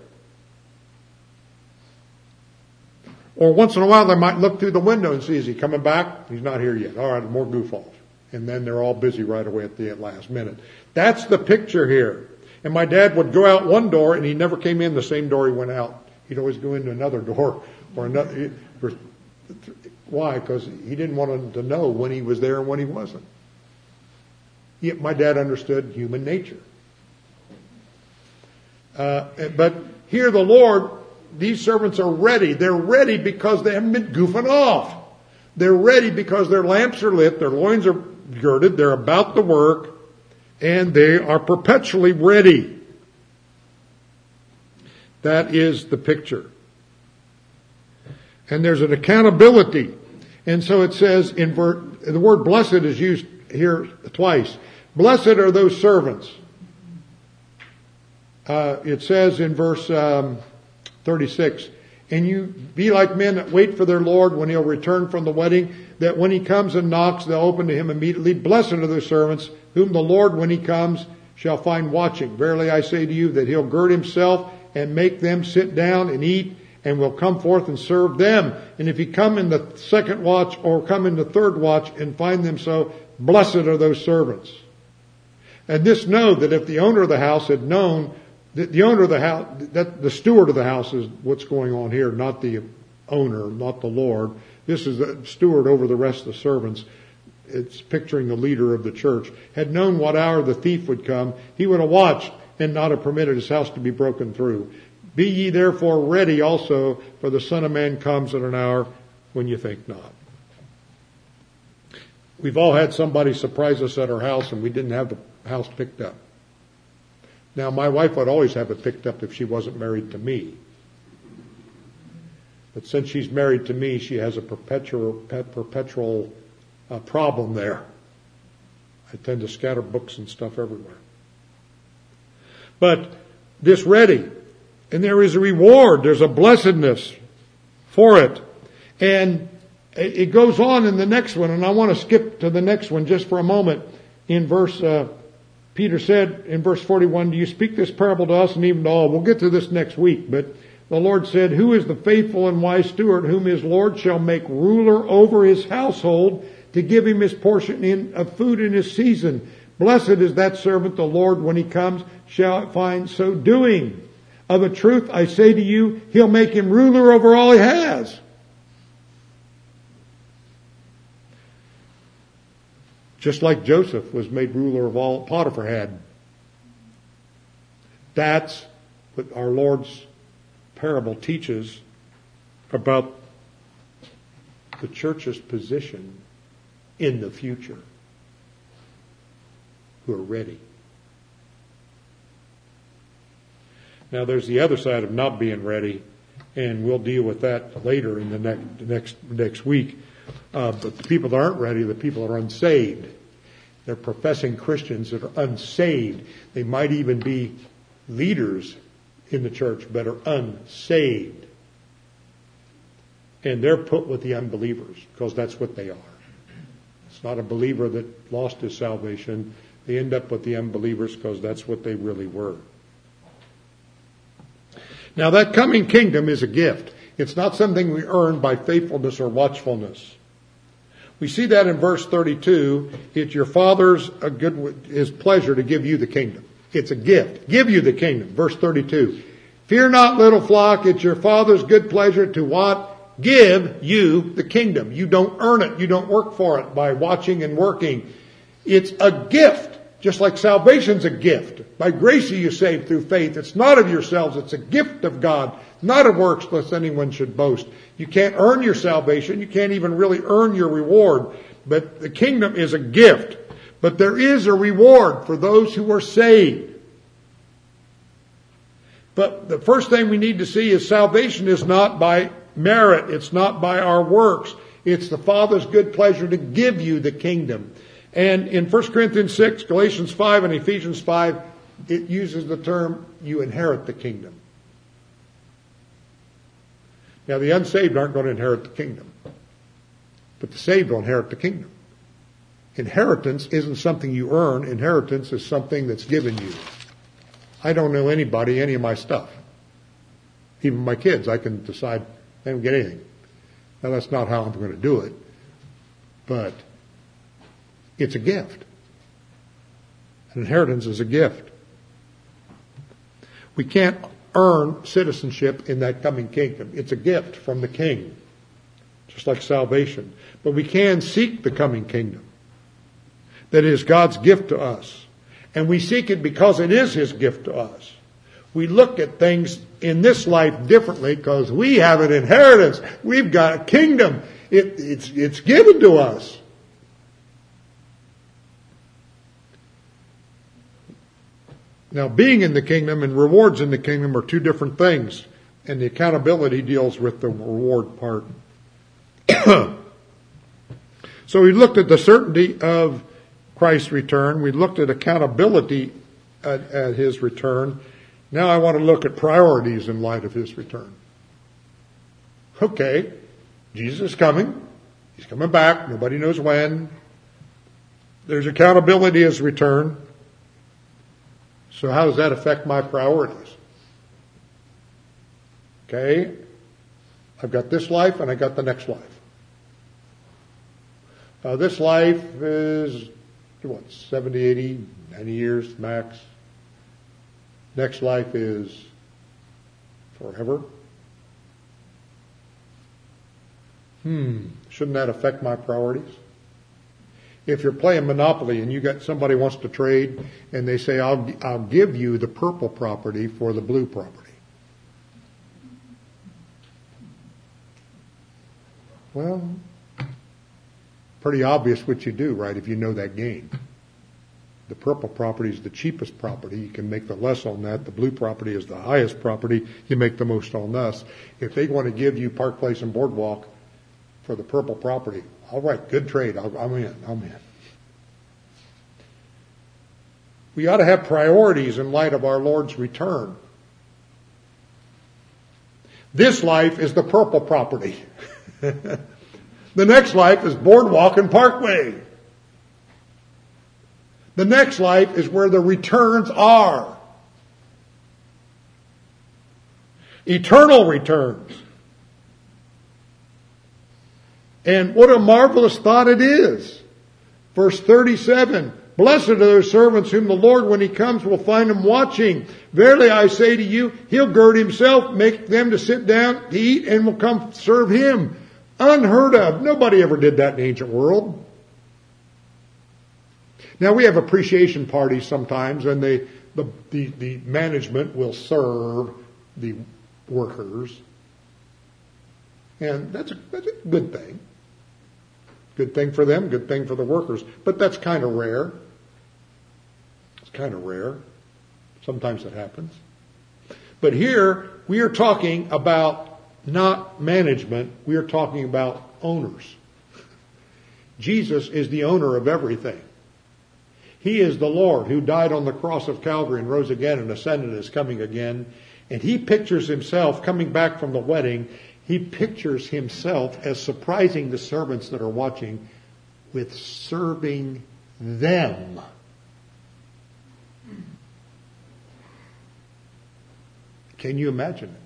Or once in a while they might look through the window and see, is he coming back? He's not here yet. All right, more goof off. And then they're all busy right away at the last minute. That's the picture here. And my dad would go out one door and he never came in the same door he went out. He'd always go into another door or another. Why? Because he didn't want them to know when he was there and when he wasn't. Yet my dad understood human nature. Uh, but here the Lord, these servants are ready. They're ready because they haven't been goofing off. They're ready because their lamps are lit, their loins are girded, they're about the work, and they are perpetually ready. That is the picture. And there's an accountability. And so it says in ver- the word blessed is used here twice. Blessed are those servants. Uh, it says in verse um, 36, and you be like men that wait for their Lord when he'll return from the wedding, that when he comes and knocks, they'll open to him immediately. Blessed are those servants whom the Lord, when he comes, shall find watching. Verily I say to you that he'll gird himself and make them sit down and eat and will come forth and serve them. And if he come in the second watch or come in the third watch and find them so, blessed are those servants. And this know that if the owner of the house had known that the owner of the house, that the steward of the house is what's going on here, not the owner, not the Lord. This is the steward over the rest of the servants. It's picturing the leader of the church. Had known what hour the thief would come, he would have watched and not have permitted his house to be broken through. Be ye therefore ready also, for the Son of Man comes at an hour when you think not. We've all had somebody surprise us at our house and we didn't have the house picked up. Now, my wife would always have it picked up if she wasn't married to me. But since she's married to me, she has a perpetual, perpetual uh, problem there. I tend to scatter books and stuff everywhere. But this ready, and there is a reward, there's a blessedness for it. And it goes on in the next one, and I want to skip to the next one just for a moment. In verse, uh, Peter said in verse 41, Do you speak this parable to us and even to all? We'll get to this next week, but the Lord said, Who is the faithful and wise steward whom his Lord shall make ruler over his household to give him his portion in, of food in his season? Blessed is that servant the Lord when he comes shall find so doing. Of a truth I say to you, he'll make him ruler over all he has. Just like Joseph was made ruler of all Potiphar had. That's what our Lord's parable teaches about the church's position in the future. who are ready. Now there's the other side of not being ready, and we'll deal with that later in the next next next week. Uh, but the people that aren't ready, the people that are unsaved, they're professing Christians that are unsaved. They might even be leaders in the church, but are unsaved, and they're put with the unbelievers because that's what they are. It's not a believer that lost his salvation. They end up with the unbelievers because that's what they really were. Now that coming kingdom is a gift. It's not something we earn by faithfulness or watchfulness. We see that in verse 32. It's your father's good, his pleasure to give you the kingdom. It's a gift. Give you the kingdom. Verse 32. Fear not little flock. It's your father's good pleasure to what? Give you the kingdom. You don't earn it. You don't work for it by watching and working. It's a gift. Just like salvation's a gift. By grace are you saved through faith. It's not of yourselves. It's a gift of God, not of works lest anyone should boast. You can't earn your salvation. You can't even really earn your reward. But the kingdom is a gift. But there is a reward for those who are saved. But the first thing we need to see is salvation is not by merit. It's not by our works. It's the Father's good pleasure to give you the kingdom. And in 1 Corinthians 6, Galatians 5, and Ephesians 5, it uses the term, you inherit the kingdom. Now, the unsaved aren't going to inherit the kingdom, but the saved will inherit the kingdom. Inheritance isn't something you earn, inheritance is something that's given you. I don't know anybody, any of my stuff. Even my kids, I can decide they don't get anything. Now, that's not how I'm going to do it, but it's a gift. An inheritance is a gift. We can't earn citizenship in that coming kingdom. It's a gift from the king, just like salvation. But we can seek the coming kingdom. That is God's gift to us. And we seek it because it is His gift to us. We look at things in this life differently because we have an inheritance. We've got a kingdom. It, it's, it's given to us. Now, being in the kingdom and rewards in the kingdom are two different things, and the accountability deals with the reward part. so we looked at the certainty of Christ's return. We looked at accountability at, at his return. Now I want to look at priorities in light of his return. Okay, Jesus is coming. He's coming back. Nobody knows when. There's accountability as return. So how does that affect my priorities? Okay, I've got this life and I got the next life. This life is, what, 70, 80, 90 years max. Next life is forever. Hmm, shouldn't that affect my priorities? If you're playing Monopoly and you got somebody wants to trade and they say, I'll, I'll give you the purple property for the blue property. Well, pretty obvious what you do, right, if you know that game. The purple property is the cheapest property. You can make the less on that. The blue property is the highest property. You make the most on this. If they want to give you Park Place and Boardwalk for the purple property, all right, good trade. i am in. I'm in. We ought to have priorities in light of our Lord's return. This life is the purple property. the next life is Boardwalk and Parkway. The next life is where the returns are. Eternal returns. And what a marvelous thought it is. Verse 37, Blessed are those servants whom the Lord, when he comes, will find them watching. Verily I say to you, he'll gird himself, make them to sit down to eat, and will come serve him. Unheard of. Nobody ever did that in the ancient world. Now we have appreciation parties sometimes, and they, the, the, the management will serve the workers. And that's a, that's a good thing. Good thing for them, good thing for the workers. But that's kind of rare. It's kind of rare. Sometimes it happens. But here, we are talking about not management, we are talking about owners. Jesus is the owner of everything. He is the Lord who died on the cross of Calvary and rose again and ascended and is coming again. And he pictures himself coming back from the wedding. He pictures himself as surprising the servants that are watching with serving them. Can you imagine it?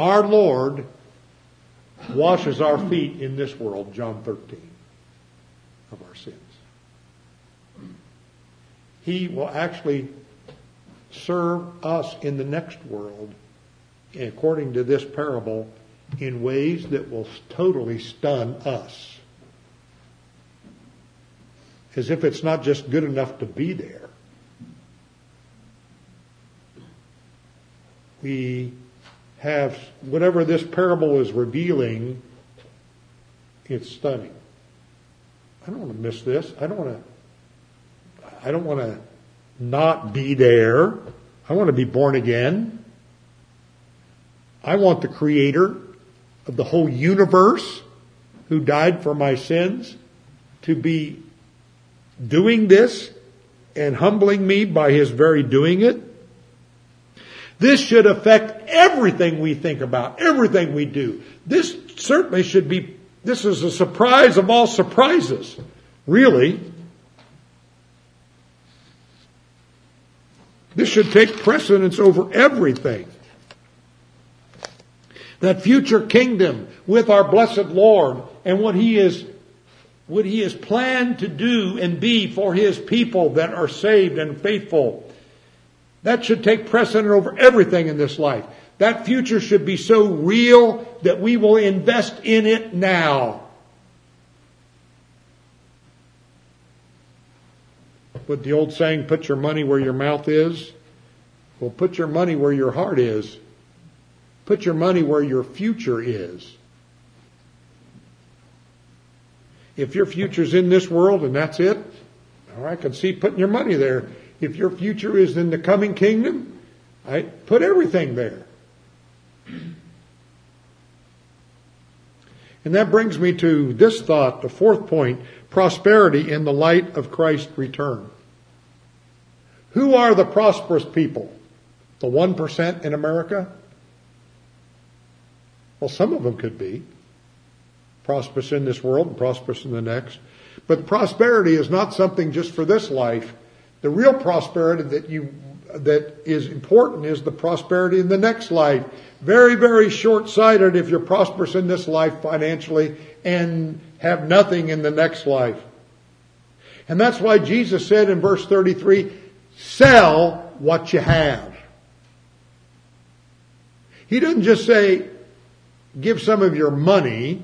Our Lord washes our feet in this world, John 13, of our sins. He will actually serve us in the next world, according to this parable, in ways that will totally stun us. As if it's not just good enough to be there. We have whatever this parable is revealing, it's stunning. I don't want to miss this. I don't want to, I don't want to not be there. I want to be born again. I want the creator of the whole universe who died for my sins to be doing this and humbling me by his very doing it. This should affect everything we think about, everything we do. This certainly should be, this is a surprise of all surprises, really. This should take precedence over everything. That future kingdom with our blessed Lord and what He is, what He has planned to do and be for His people that are saved and faithful that should take precedent over everything in this life. That future should be so real that we will invest in it now. With the old saying, put your money where your mouth is. Well, put your money where your heart is. Put your money where your future is. If your future's in this world and that's it, right, I can see putting your money there if your future is in the coming kingdom, I put everything there. And that brings me to this thought, the fourth point, prosperity in the light of Christ's return. Who are the prosperous people? The 1% in America? Well, some of them could be. Prosperous in this world and prosperous in the next. But prosperity is not something just for this life. The real prosperity that you that is important is the prosperity in the next life. Very, very short-sighted if you're prosperous in this life financially and have nothing in the next life. And that's why Jesus said in verse 33, sell what you have. He doesn't just say, give some of your money.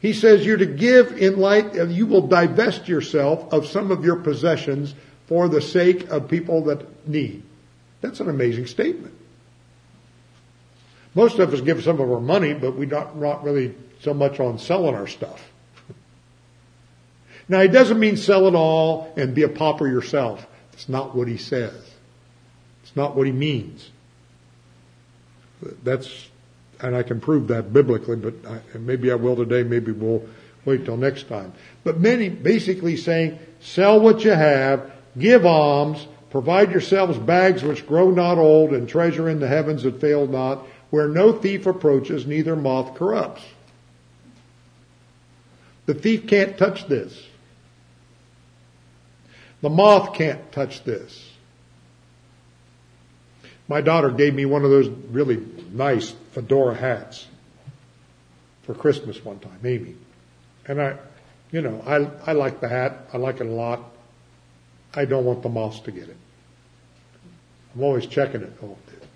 He says you're to give in light, you will divest yourself of some of your possessions for the sake of people that need. That's an amazing statement. Most of us give some of our money, but we're not, not really so much on selling our stuff. Now, he doesn't mean sell it all and be a pauper yourself. It's not what he says. It's not what he means. That's and I can prove that biblically, but I, maybe I will today, maybe we'll wait till next time. But many basically saying, sell what you have, give alms, provide yourselves bags which grow not old, and treasure in the heavens that fail not, where no thief approaches, neither moth corrupts. The thief can't touch this. The moth can't touch this. My daughter gave me one of those really nice fedora hats for Christmas one time, Amy. And I, you know, I, I like the hat. I like it a lot. I don't want the moths to get it. I'm always checking it. Oh, did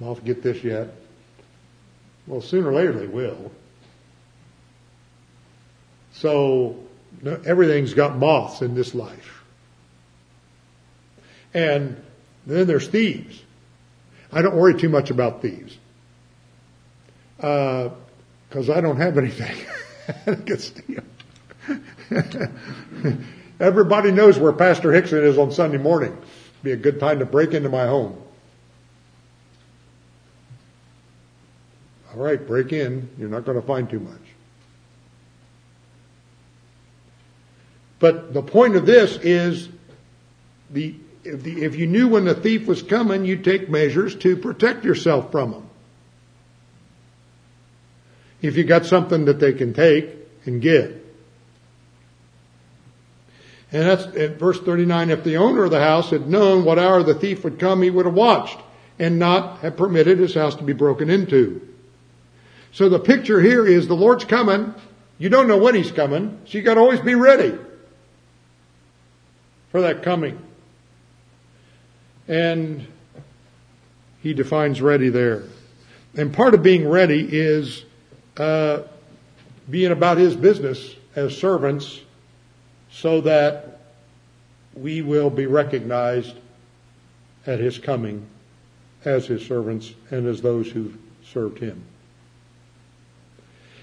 moth get this yet? Well, sooner or later they will. So everything's got moths in this life. And then there's thieves. I don't worry too much about thieves because uh, I don't have anything. Everybody knows where Pastor Hixson is on Sunday morning. Be a good time to break into my home. All right, break in. You're not going to find too much. But the point of this is the if, the, if you knew when the thief was coming, you'd take measures to protect yourself from him. If you got something that they can take and get. And that's at verse 39. If the owner of the house had known what hour the thief would come, he would have watched and not have permitted his house to be broken into. So the picture here is the Lord's coming. You don't know when he's coming, so you gotta always be ready for that coming. And he defines ready there. And part of being ready is uh, being about his business as servants so that we will be recognized at his coming as his servants and as those who served him.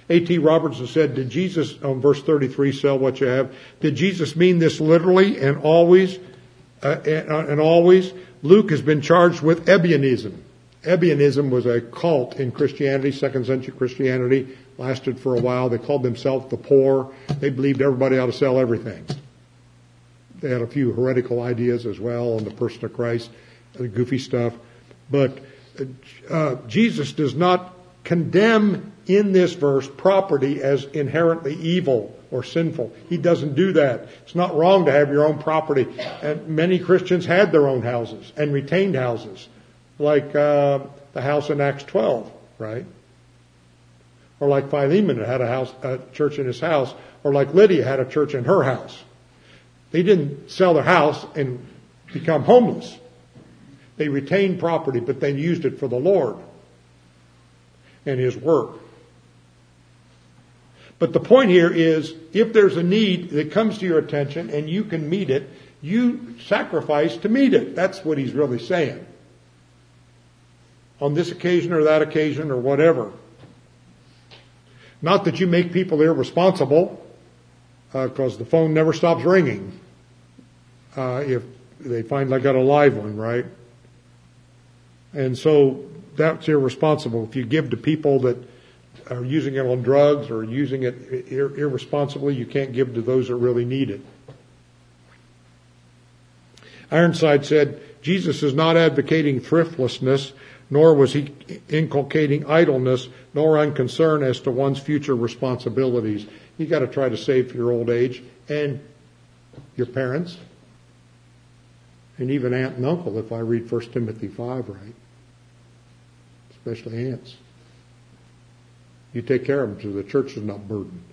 A.T. Robertson said, did Jesus, on verse 33, sell what you have? Did Jesus mean this literally and always, uh, and, uh, and always? Luke has been charged with Ebionism. Ebionism was a cult in Christianity, second century Christianity, lasted for a while. They called themselves the poor. They believed everybody ought to sell everything. They had a few heretical ideas as well on the person of Christ, the goofy stuff. But uh, Jesus does not condemn in this verse property as inherently evil or sinful. He doesn't do that. It's not wrong to have your own property. And many Christians had their own houses and retained houses, like uh, the house in Acts 12, right? Or like Philemon had a house, a church in his house, or like Lydia had a church in her house. They didn't sell their house and become homeless. They retained property, but they used it for the Lord and His work. But the point here is, if there's a need that comes to your attention and you can meet it, you sacrifice to meet it. That's what he's really saying. On this occasion or that occasion or whatever. Not that you make people irresponsible, because uh, the phone never stops ringing. Uh, if they find I got a live one, right? And so that's irresponsible. If you give to people that are using it on drugs or using it ir- irresponsibly, you can't give to those that really need it. Ironside said, Jesus is not advocating thriftlessness, nor was he inculcating idleness, nor unconcern as to one's future responsibilities. You got to try to save for your old age and your parents, and even aunt and uncle, if I read 1 Timothy 5 right. Especially aunts. You take care of them so the church is not burdened.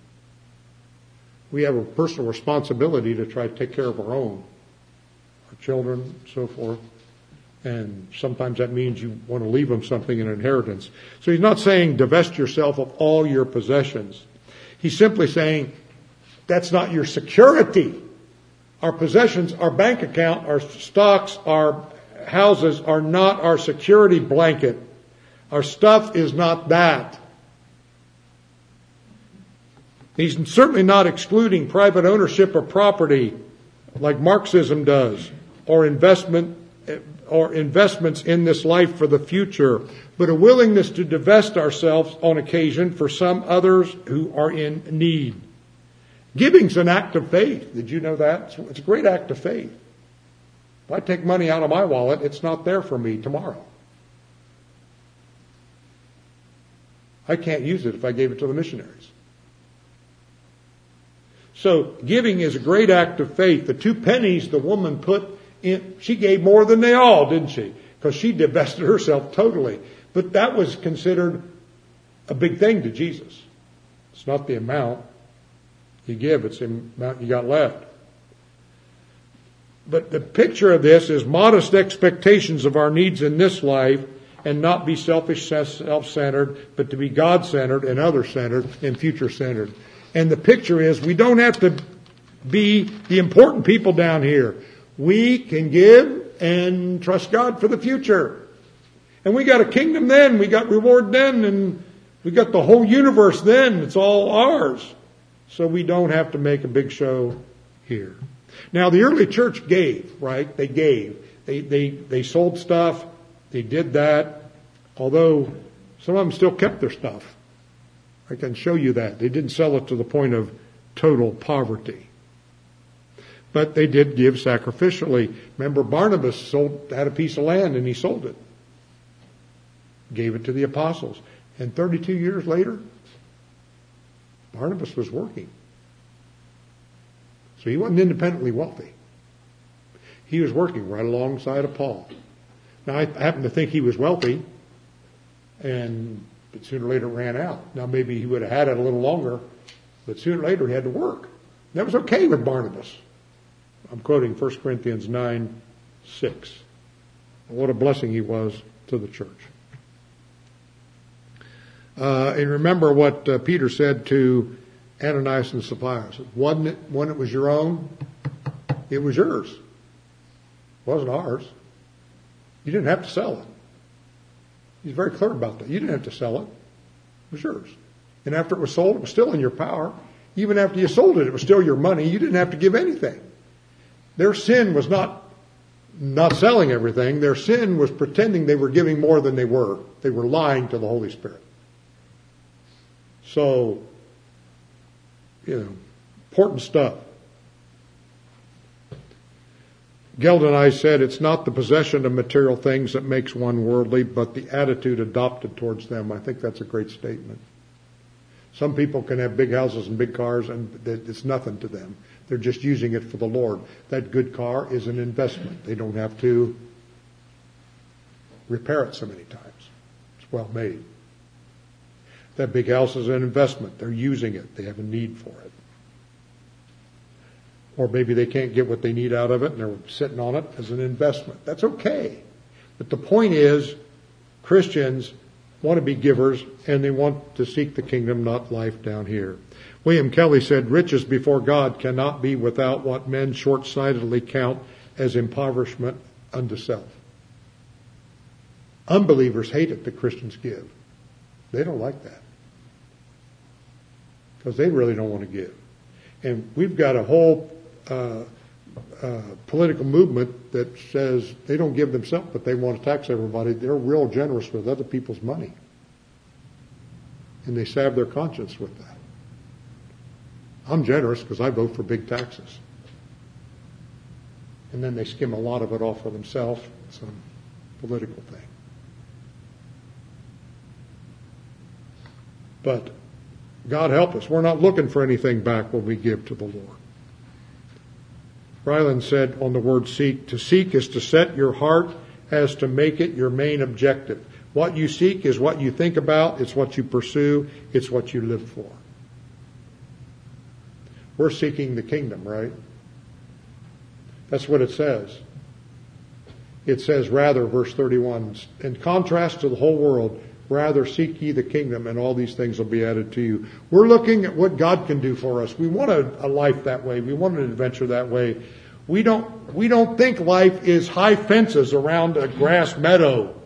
We have a personal responsibility to try to take care of our own, our children, so forth. And sometimes that means you want to leave them something in inheritance. So he's not saying divest yourself of all your possessions. He's simply saying that's not your security. Our possessions, our bank account, our stocks, our houses are not our security blanket. Our stuff is not that. He's certainly not excluding private ownership of property like Marxism does or investment or investments in this life for the future, but a willingness to divest ourselves on occasion for some others who are in need. Giving's an act of faith. Did you know that? It's a great act of faith. If I take money out of my wallet, it's not there for me tomorrow. I can't use it if I gave it to the missionaries. So giving is a great act of faith. The two pennies the woman put she gave more than they all, didn't she? Because she divested herself totally. But that was considered a big thing to Jesus. It's not the amount you give, it's the amount you got left. But the picture of this is modest expectations of our needs in this life and not be selfish, self-centered, but to be God-centered and other-centered and future-centered. And the picture is we don't have to be the important people down here. We can give and trust God for the future. And we got a kingdom then, we got reward then, and we got the whole universe then. It's all ours. So we don't have to make a big show here. Now the early church gave, right? They gave. They, they, they sold stuff. They did that. Although some of them still kept their stuff. I can show you that. They didn't sell it to the point of total poverty. But they did give sacrificially. Remember Barnabas sold, had a piece of land and he sold it. Gave it to the apostles. And 32 years later, Barnabas was working. So he wasn't independently wealthy. He was working right alongside of Paul. Now I happen to think he was wealthy and but sooner or later it ran out. Now maybe he would have had it a little longer, but sooner or later he had to work. That was okay with Barnabas. I'm quoting 1 Corinthians 9, 6. What a blessing he was to the church. Uh, and remember what uh, Peter said to Ananias and Sapphira. Wasn't it when it was your own? It was yours. It wasn't ours. You didn't have to sell it. He's very clear about that. You didn't have to sell it. It was yours. And after it was sold, it was still in your power. Even after you sold it, it was still your money. You didn't have to give anything. Their sin was not not selling everything. Their sin was pretending they were giving more than they were. They were lying to the Holy Spirit. So, you know, important stuff. Geldenhuys said it's not the possession of material things that makes one worldly, but the attitude adopted towards them. I think that's a great statement. Some people can have big houses and big cars and it's nothing to them. They're just using it for the Lord. That good car is an investment. They don't have to repair it so many times. It's well made. That big house is an investment. They're using it. They have a need for it or maybe they can't get what they need out of it and they're sitting on it as an investment. That's okay. But the point is, Christians want to be givers and they want to seek the kingdom, not life down here. William Kelly said, riches before God cannot be without what men short-sightedly count as impoverishment unto self. Unbelievers hate it that Christians give. They don't like that. Because they really don't want to give. And we've got a whole uh, uh, political movement that says they don't give themselves, but they want to tax everybody. They're real generous with other people's money. And they salve their conscience with that. I'm generous because I vote for big taxes. And then they skim a lot of it off for themselves, some political thing. But God help us. We're not looking for anything back when we give to the Lord. Ryland said on the word seek, to seek is to set your heart as to make it your main objective. What you seek is what you think about, it's what you pursue, it's what you live for. We're seeking the kingdom, right? That's what it says. It says rather, verse 31, in contrast to the whole world, rather seek ye the kingdom and all these things will be added to you. We're looking at what God can do for us. We want a, a life that way. We want an adventure that way. We don't, we don't think life is high fences around a grass meadow.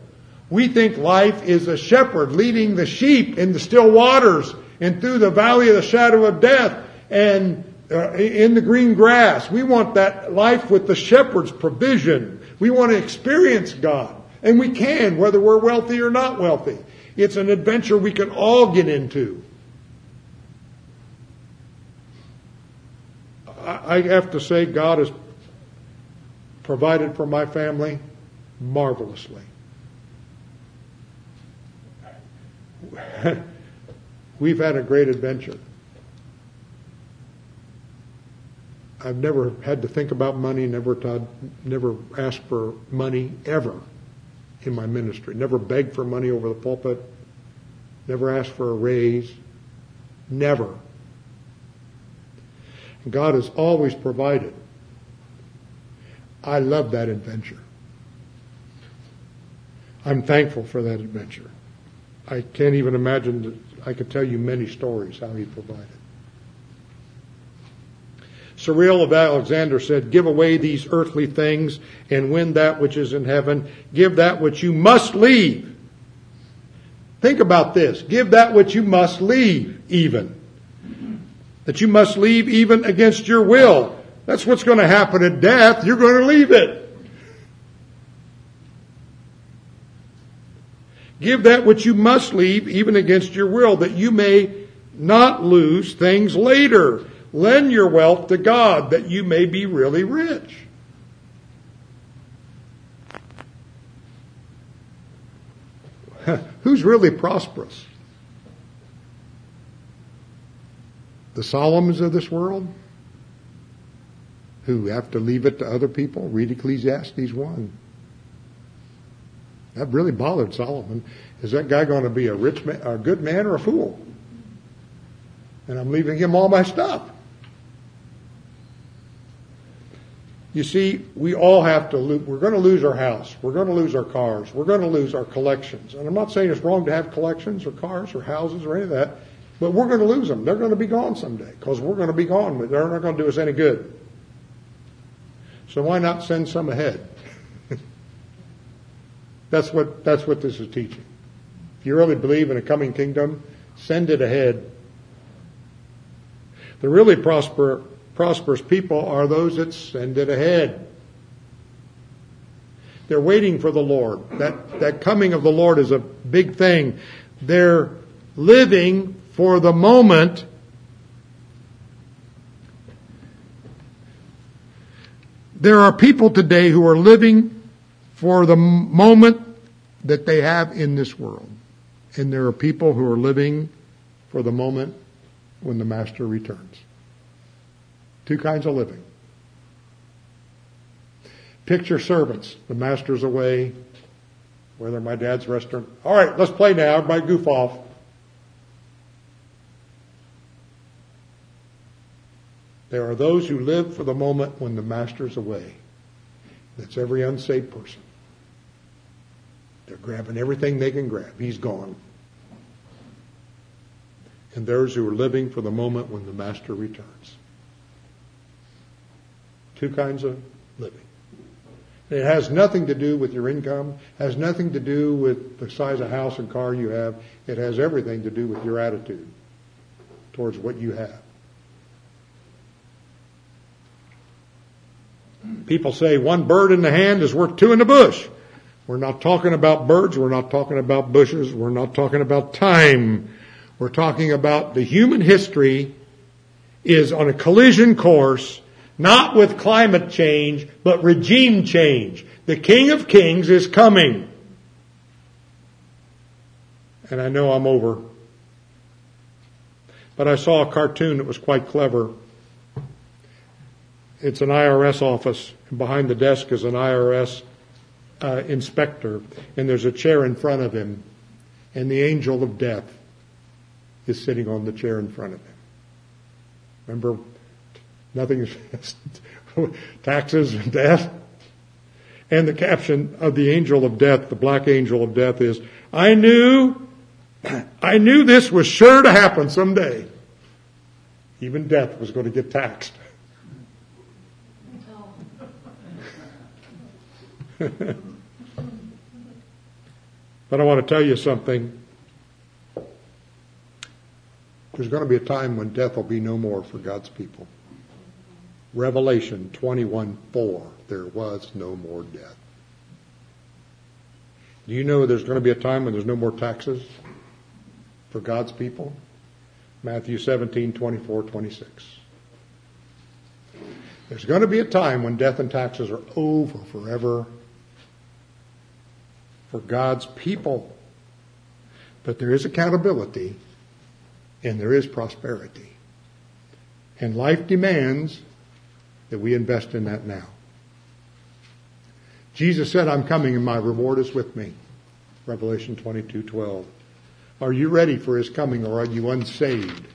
We think life is a shepherd leading the sheep in the still waters and through the valley of the shadow of death and uh, in the green grass. We want that life with the shepherd's provision. We want to experience God. And we can, whether we're wealthy or not wealthy. It's an adventure we can all get into. I have to say, God has provided for my family marvelously. We've had a great adventure. I've never had to think about money, never taught, never asked for money ever in my ministry. Never begged for money over the pulpit. Never asked for a raise. Never. God has always provided. I love that adventure. I'm thankful for that adventure. I can't even imagine that I could tell you many stories how he provided. Cyril of Alexandria said, Give away these earthly things and win that which is in heaven. Give that which you must leave. Think about this. Give that which you must leave, even. That you must leave even against your will. That's what's going to happen at death. You're going to leave it. Give that which you must leave, even against your will, that you may not lose things later. Lend your wealth to God, that you may be really rich. Who's really prosperous? The Solomons of this world? Who have to leave it to other people? Read Ecclesiastes 1. That really bothered Solomon. Is that guy going to be a rich man, a good man or a fool? And I'm leaving him all my stuff. You see, we all have to lose, we're going to lose our house. We're going to lose our cars. We're going to lose our collections. And I'm not saying it's wrong to have collections or cars or houses or any of that, but we're going to lose them. They're going to be gone someday because we're going to be gone. They're not going to do us any good. So why not send some ahead? that's what, that's what this is teaching. If you really believe in a coming kingdom, send it ahead. The really prosper, prosperous people are those that send it ahead. They're waiting for the Lord. That, that coming of the Lord is a big thing. They're living for the moment There are people today who are living for the moment that they have in this world. And there are people who are living for the moment when the master returns. Two kinds of living. Picture servants. The master's away. Whether my dad's restaurant. All right, let's play now. Everybody goof off. There are those who live for the moment when the master's away. That's every unsaved person. They're grabbing everything they can grab. He's gone. And those who are living for the moment when the master returns. Two kinds of living. It has nothing to do with your income, has nothing to do with the size of house and car you have. It has everything to do with your attitude towards what you have. People say one bird in the hand is worth two in the bush. We're not talking about birds. We're not talking about bushes. We're not talking about time. We're talking about the human history is on a collision course, not with climate change, but regime change. The King of Kings is coming. And I know I'm over. But I saw a cartoon that was quite clever it's an IRS office. Behind the desk is an IRS uh, inspector, and there's a chair in front of him, and the angel of death is sitting on the chair in front of him. Remember, nothing is taxes and death. And the caption of the angel of death, the black angel of death is, I knew, I knew this was sure to happen someday. Even death was going to get taxed. but I want to tell you something. There's going to be a time when death will be no more for God's people. Revelation 21 4, there was no more death. Do you know there's going to be a time when there's no more taxes for God's people? Matthew 17 24 26. There's going to be a time when death and taxes are over forever for God's people. But there is accountability and there is prosperity. And life demands that we invest in that now. Jesus said, I'm coming and my reward is with me. Revelation 22:12. Are you ready for his coming or are you unsaved?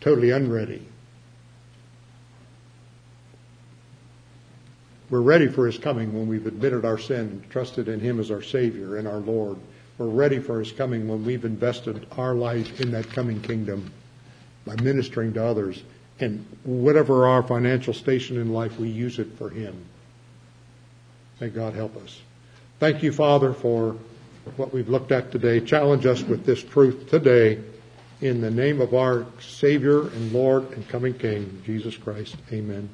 Totally unready. We're ready for His coming when we've admitted our sin and trusted in Him as our Savior and our Lord. We're ready for His coming when we've invested our life in that coming kingdom by ministering to others. And whatever our financial station in life, we use it for Him. May God help us. Thank you, Father, for what we've looked at today. Challenge us with this truth today in the name of our Savior and Lord and coming King, Jesus Christ. Amen.